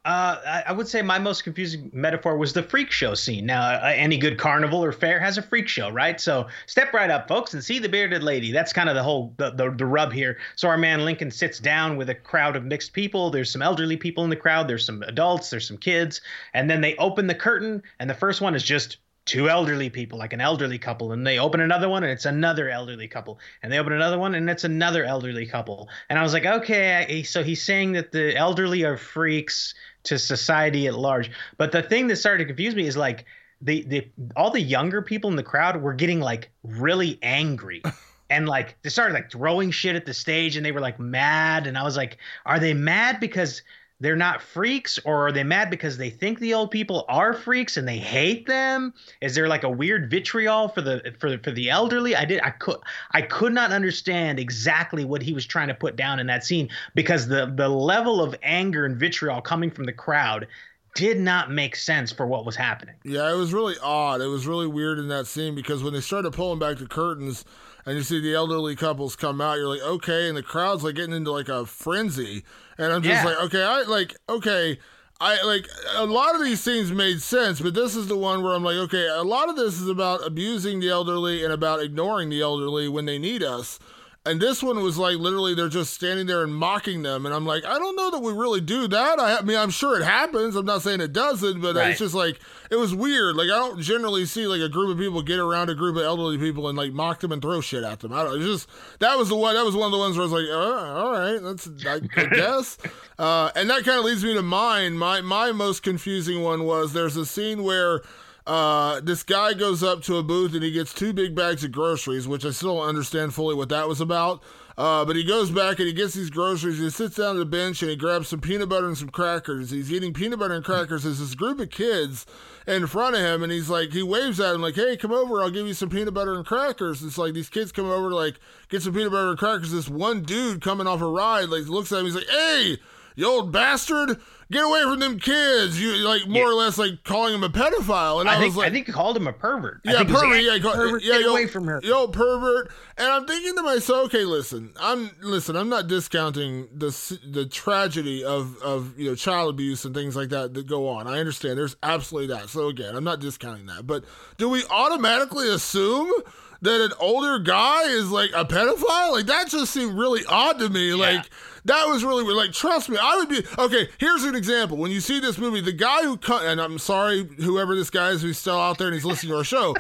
Uh, I would say my most confusing metaphor was the freak show scene. Now, uh, any good carnival or fair has a freak show, right? So step right up, folks, and see the bearded lady. That's kind of the whole the, the, the rub here. So our man Lincoln sits down with a crowd of mixed people. There's some elderly people in the crowd. There's some adults. There's some kids, and then they open the curtain, and the first one is just two elderly people, like an elderly couple, and they open another one and it's another elderly couple, and they open another one and it's another elderly couple. And I was like, okay, so he's saying that the elderly are freaks to society at large. But the thing that started to confuse me is like the the all the younger people in the crowd were getting like really angry. and like they started like throwing shit at the stage and they were like mad and i was like are they mad because they're not freaks or are they mad because they think the old people are freaks and they hate them? Is there like a weird vitriol for the for for the elderly? I did i could i could not understand exactly what he was trying to put down in that scene because the the level of anger and vitriol coming from the crowd did not make sense for what was happening. Yeah, it was really odd. It was really weird in that scene because when they started pulling back the curtains and you see the elderly couples come out, you're like, okay, and the crowd's like getting into like a frenzy. And I'm just Yeah. like, okay, I like, okay. I like a lot of these scenes made sense, but this is the one where I'm like, okay, a lot of this is about abusing the elderly and about ignoring the elderly when they need us. And this one was like literally they're just standing there and mocking them. And I'm like, I don't know that we really do that. I, I mean, I'm sure it happens. I'm not saying it doesn't, but Right. it's just like, it was weird. Like, I don't generally see like a group of people get around a group of elderly people and like mock them and throw shit at them. I don't, it's just, that was the one, that was one of the ones where I was like, uh, all right, that's, I, I guess. Uh, and that kind of leads me to mine. My, my most confusing one was there's a scene where, uh, this guy goes up to a booth and he gets two big bags of groceries, which I still don't understand fully what that was about. Uh, but he goes back and he gets these groceries. He sits down at the bench and he grabs some peanut butter and some crackers. He's eating peanut butter and crackers. There's this group of kids in front of him, and he's like, he waves at him like, "Hey, come over. I'll give you some peanut butter and crackers." It's like these kids come over to like get some peanut butter and crackers. This one dude coming off a ride like looks at him. He's like, "Hey, you old bastard." Get away from them kids! You like more or less like calling him a pedophile, and I, I, think was like, I think he called him a pervert. Yeah, think he was pervert. like, yeah, call, pervert, yeah, get yo, away from her. yo, pervert. And I'm thinking to myself, okay, listen, I'm listen, I'm not discounting the the tragedy of of you know child abuse and things like that that go on. I understand. There's absolutely that. So again, I'm not discounting that. But do we automatically assume? That an older guy is like a pedophile, like that just seemed really odd to me. Like that was really weird. Like, trust me, I would be okay. Here's an example. When you see this movie, the guy who cut, and I'm sorry, whoever this guy is who's still out there and he's listening to our show,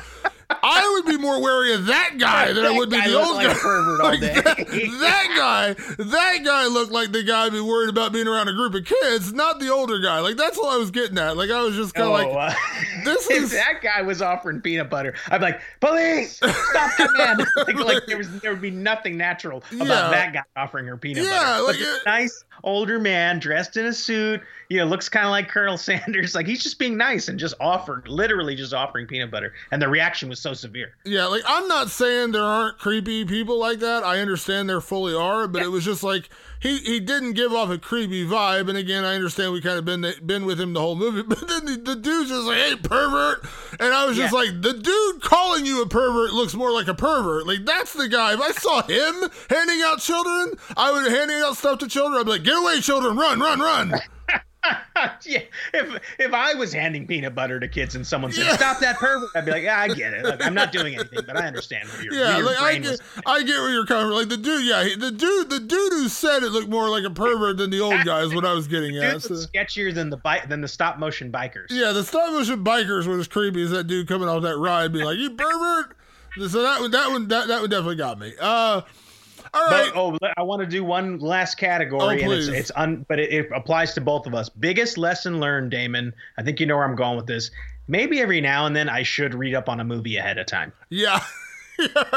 I would be more wary of that guy than I would be the old like guy. Like. That, that guy, that guy looked like the guy I'd be worried about being around a group of kids, not the older guy. Like that's all I was getting at. Like I was just kind of Oh, like, uh, this if is- that guy was offering peanut butter, I'd be like, "Police, stop that man!" like, like there was there would be nothing natural about Yeah. that guy offering her peanut Yeah, butter. like, but it- nice older man dressed in a suit, you know, looks kind of like Colonel Sanders. Like he's just being nice and just offered, literally just offering peanut butter, and the reaction was so severe. Yeah, like I'm not saying there aren't creepy people like that. I understand there fully are, but it was just like he he didn't give off a creepy vibe. And again, I understand we kind of been been with him the whole movie, but then the, the dude's just like, "Hey, pervert," and I was just Yeah. like, the dude calling you a pervert looks more like a pervert. Like that's the guy. If I saw him handing out children, I would handing out stuff to children. I'd be like, "Get away, children! Run, run, run!" yeah, if if I was handing peanut butter to kids and someone said, Yeah. "Stop that pervert," I'd be like, "Yeah, I get it. Look, I'm not doing anything, but I understand where you're." Yeah, like I get, I get where you're coming from. Like the dude, yeah, he- the dude, the dude who said it looked more like a pervert than the old guy is what I was getting Dude at. So- sketchier than the bike than the stop motion bikers. yeah, the stop motion bikers were as creepy as that dude coming off that ride, being like, "You pervert." So that one, that one, that, that one definitely got me. Uh, all right. But oh, I want to do one last category, Oh, and it's it's un, but it, it applies to both of us. Biggest lesson learned, Damon. I think you know where I'm going with this. Maybe every now and then I should read up on a movie ahead of time. yeah.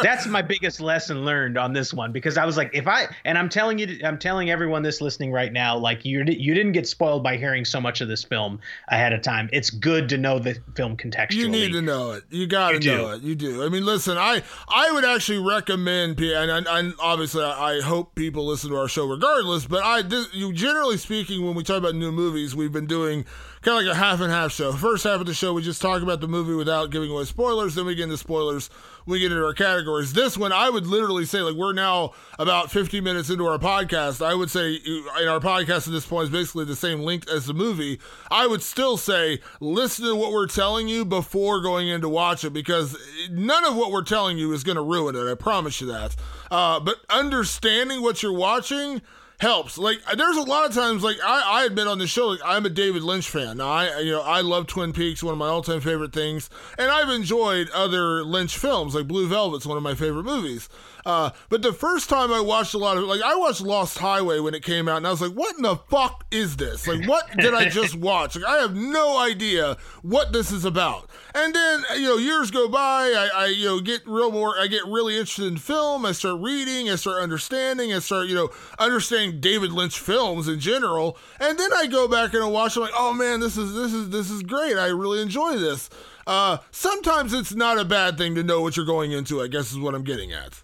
That's my biggest lesson learned on this one because I was like, if I and I'm telling you, I'm telling everyone this listening right now, like you you didn't get spoiled by hearing so much of this film ahead of time. It's good to know the film contextually. You need to know it. You got to do. know it. You do. I mean, listen, I I would actually recommend, and, and, and obviously I hope people listen to our show regardless. But I, this, you generally speaking, when we talk about new movies, we've been doing kind of like a half and half show. First half of the show, we just talk about the movie without giving away spoilers. Then we get into spoilers. We get into our categories. This one, I would literally say, like we're now about 50 minutes into our podcast. I would say, in our podcast at this point is basically the same length as the movie. I would still say, listen to what we're telling you before going in to watch it because none of what we're telling you is going to ruin it. I promise you that. Uh, but understanding what you're watching helps. Like there's a lot of times like I, I admit on the show like I'm a David Lynch fan. Now, I you know I love Twin Peaks, one of my all time favorite things, and I've enjoyed other Lynch films like Blue Velvet's one of my favorite movies. Uh, but the first time I watched a lot of like I watched Lost Highway when it came out, and I was like, "What in the fuck is this? Like, what did I just watch? Like, I have no idea what this is about." And then you know, years go by, I, I you know get real more, I get really interested in film. I start reading, I start understanding, I start you know understanding David Lynch films in general, and then I go back and I watch. I'm like, "Oh man, this is this is this is great. I really enjoy this." Uh, sometimes it's not a bad thing to know what you're going into. I guess is what I'm getting at.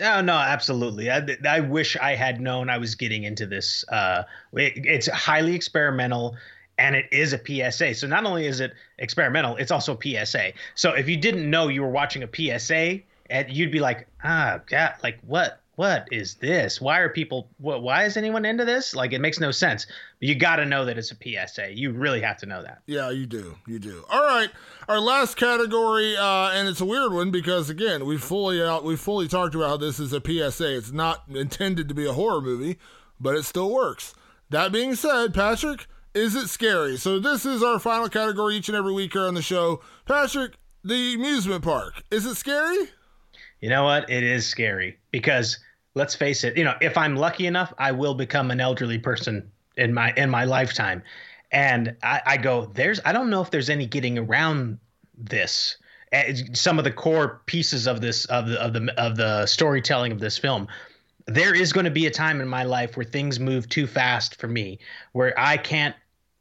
Oh no, absolutely. I, I wish I had known I was getting into this. Uh, it, it's highly experimental, and it is a PSA. So not only is it experimental, it's also PSA. So if you didn't know you were watching a PSA, and you'd be like, ah, God, like what? What is this? Why are people? What, why is anyone into this? Like, it makes no sense. But you got to know that it's a PSA. You really have to know that. Yeah, you do. You do. All right, our last category, uh, and it's a weird one because again, we fully out, we fully talked about how this is a PSA. It's not intended to be a horror movie, but it still works. That being said, Patrick, is it scary? So this is our final category each and every week here on the show. Patrick, the amusement park, is it scary? You know what? It is scary because let's face it, you know, if I'm lucky enough, I will become an elderly person in my in my lifetime. And I, I go, there's I don't know if there's any getting around this. Eh, some of the core pieces of this of the of the of the storytelling of this film. There is going to be a time in my life where things move too fast for me, where I can't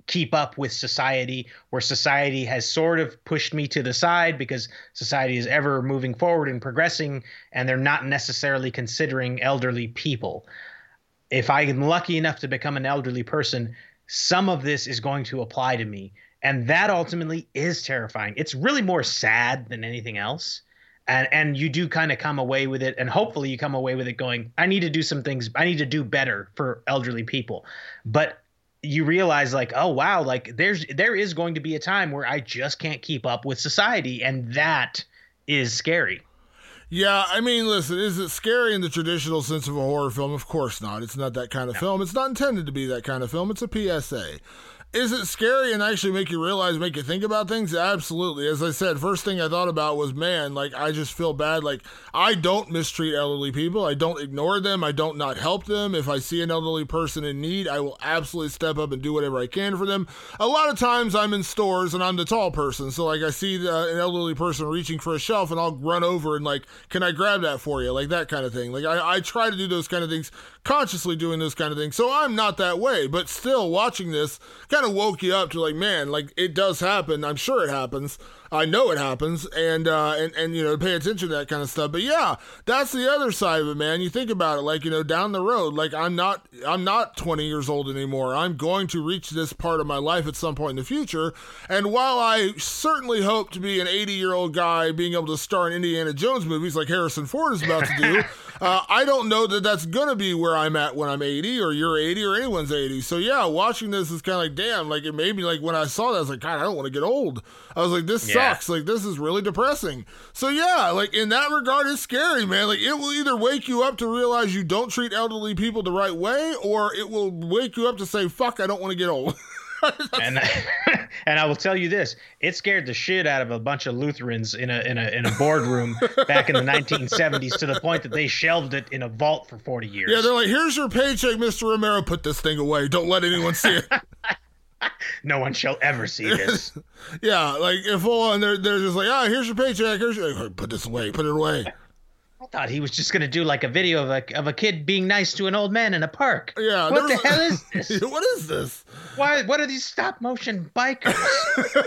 keep up with society, where society has sort of pushed me to the side because society is ever moving forward and progressing, and they're not necessarily considering elderly people. If I am lucky enough to become an elderly person, some of this is going to apply to me. And that ultimately is terrifying. It's really more sad than anything else. And and you do kind of come away with it, and hopefully you come away with it going, I need to do some things, I need to do better for elderly people. But you realize like oh wow like there's there is going to be a time where i just can't keep up with society and that is scary. Yeah i mean listen is it scary in the traditional sense of a horror film? Of course not. It's not that kind of no. film. It's not intended to be that kind of film. It's a psa is it scary and actually make you realize, make you think about things? Absolutely. As I said, first thing I thought about was, man, like I just feel bad. Like I don't mistreat elderly people. I don't ignore them. I don't not help them. If I see an elderly person in need, I will absolutely step up and do whatever I can for them. A lot of times I'm in stores and I'm the tall person, so like I see the, an elderly person reaching for a shelf and I'll run over and like, can I grab that for you? Like that kind of thing. Like I, I try to do those kind of things, consciously doing those kind of things. So I'm not that way, but still watching this kind of woke you up to like, man, like it does happen. I'm sure it happens. I know it happens, and uh, and and you know, pay attention to that kind of stuff. But yeah, that's the other side of it, man. You think about it, like you know, down the road, like I'm not I'm not 20 years old anymore. I'm going to reach this part of my life at some point in the future. And while I certainly hope to be an 80 year old guy being able to star in Indiana Jones movies like Harrison Ford is about to do, uh, I don't know that that's gonna be where I'm at when I'm 80 or you're 80 or anyone's 80. So yeah, watching this is kind of like, damn, like it made me like when I saw that, I was like, God, I don't want to get old. I was like, this yeah. Sucks. Like this is really depressing. So yeah, like in that regard, it's scary, man. Like it will either wake you up to realize you don't treat elderly people the right way, or it will wake you up to say, "Fuck, I don't want to get old." and and I will tell you this: it scared the shit out of a bunch of Lutherans in a in a in a boardroom back in the 1970s to the point that they shelved it in a vault for 40 years. Yeah, they're like, "Here's your paycheck, Mr. Romero. Put this thing away. Don't let anyone see it." no one shall ever see this. yeah, like if full on, they're they're just like, ah, oh, here's your paycheck. Here's your, put this away. Put it away. I thought he was just gonna do like a video of a of a kid being nice to an old man in a park. Yeah, what the hell is this? what is this? Why? What are these stop motion bikers?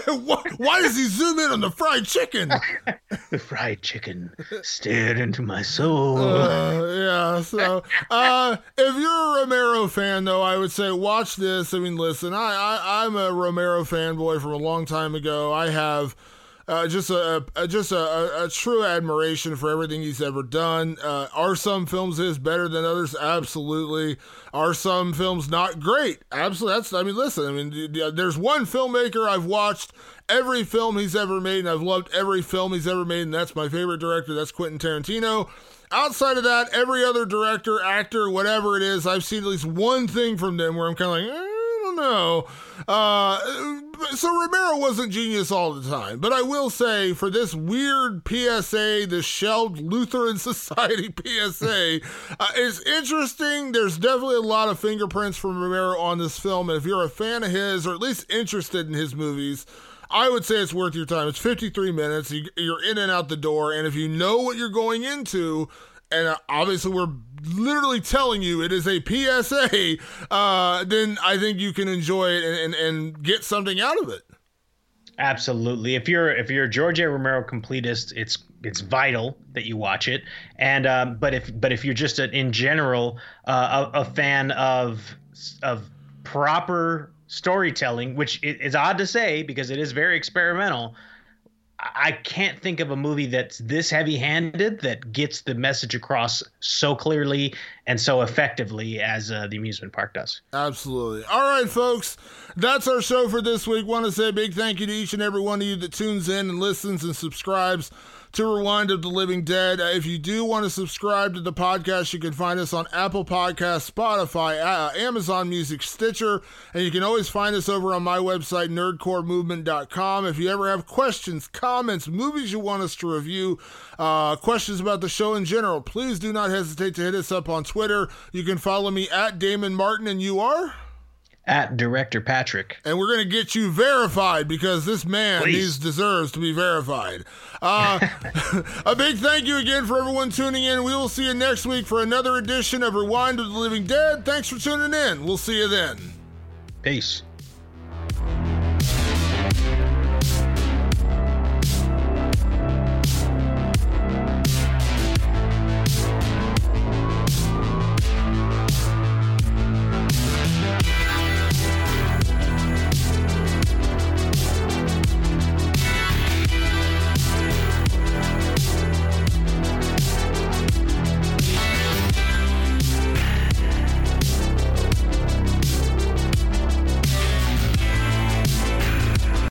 why, why, does he zoom in on the fried chicken? the fried chicken stared into my soul. Uh, yeah. So, uh, if you're a Romero fan, though, I would say watch this. I mean, listen, I, I I'm a Romero fanboy from a long time ago. I have uh, just a, a just a, a, true admiration for everything he's ever done. Uh, are some films his better than others? Absolutely. Are some films not great? Absolutely. That's I mean, listen. I mean, there's one filmmaker I've watched every film he's ever made, and I've loved every film he's ever made, and that's my favorite director. That's Quentin Tarantino. outside of that, every other director, actor, whatever it is, I've seen at least one thing from them where I'm kind of like, eh, don't know. Uh, so Romero wasn't genius all the time, but I will say for this weird PSA, this shelled Lutheran Society PSA, uh, it's interesting. There's definitely a lot of fingerprints from Romero on this film, and if you're a fan of his or at least interested in his movies. I would say it's worth your time. It's 53 minutes. You're in and out the door. And if you know what you're going into, and uh, obviously we're literally telling you it is a PSA, uh, then I think you can enjoy it and, and, and, get something out of it. Absolutely. If you're if you're a George A. Romero completist, it's it's vital that you watch it. And um, but if but if you're just a, in general uh, a, a fan of of proper storytelling, which is odd to say because it is very experimental, I can't think of a movie that's this heavy handed that gets the message across so clearly and so effectively as uh, the amusement park does. Absolutely. All right, folks, that's our show for this week. Want to say a big thank you to each and every one of you that tunes in and listens and subscribes to Rewind of the Living Dead. Uh, if you do want to subscribe to the podcast, you can find us on Apple Podcasts, Spotify, uh, Amazon Music, Stitcher, and you can always find us over on my website, nerdcoremovement.com. If you ever have questions, comments, movies you want us to review, uh, questions about the show in general, please do not hesitate to hit us up on Twitter. You can follow me at Damon Martin, and you are? At Director Patrick. And we're going to get you verified because this man needs deserves to be verified. Uh, a big thank you again for everyone tuning in. We will see you next week for another edition of Rewind of the Living Dead. Thanks for tuning in. We'll see you then. Peace.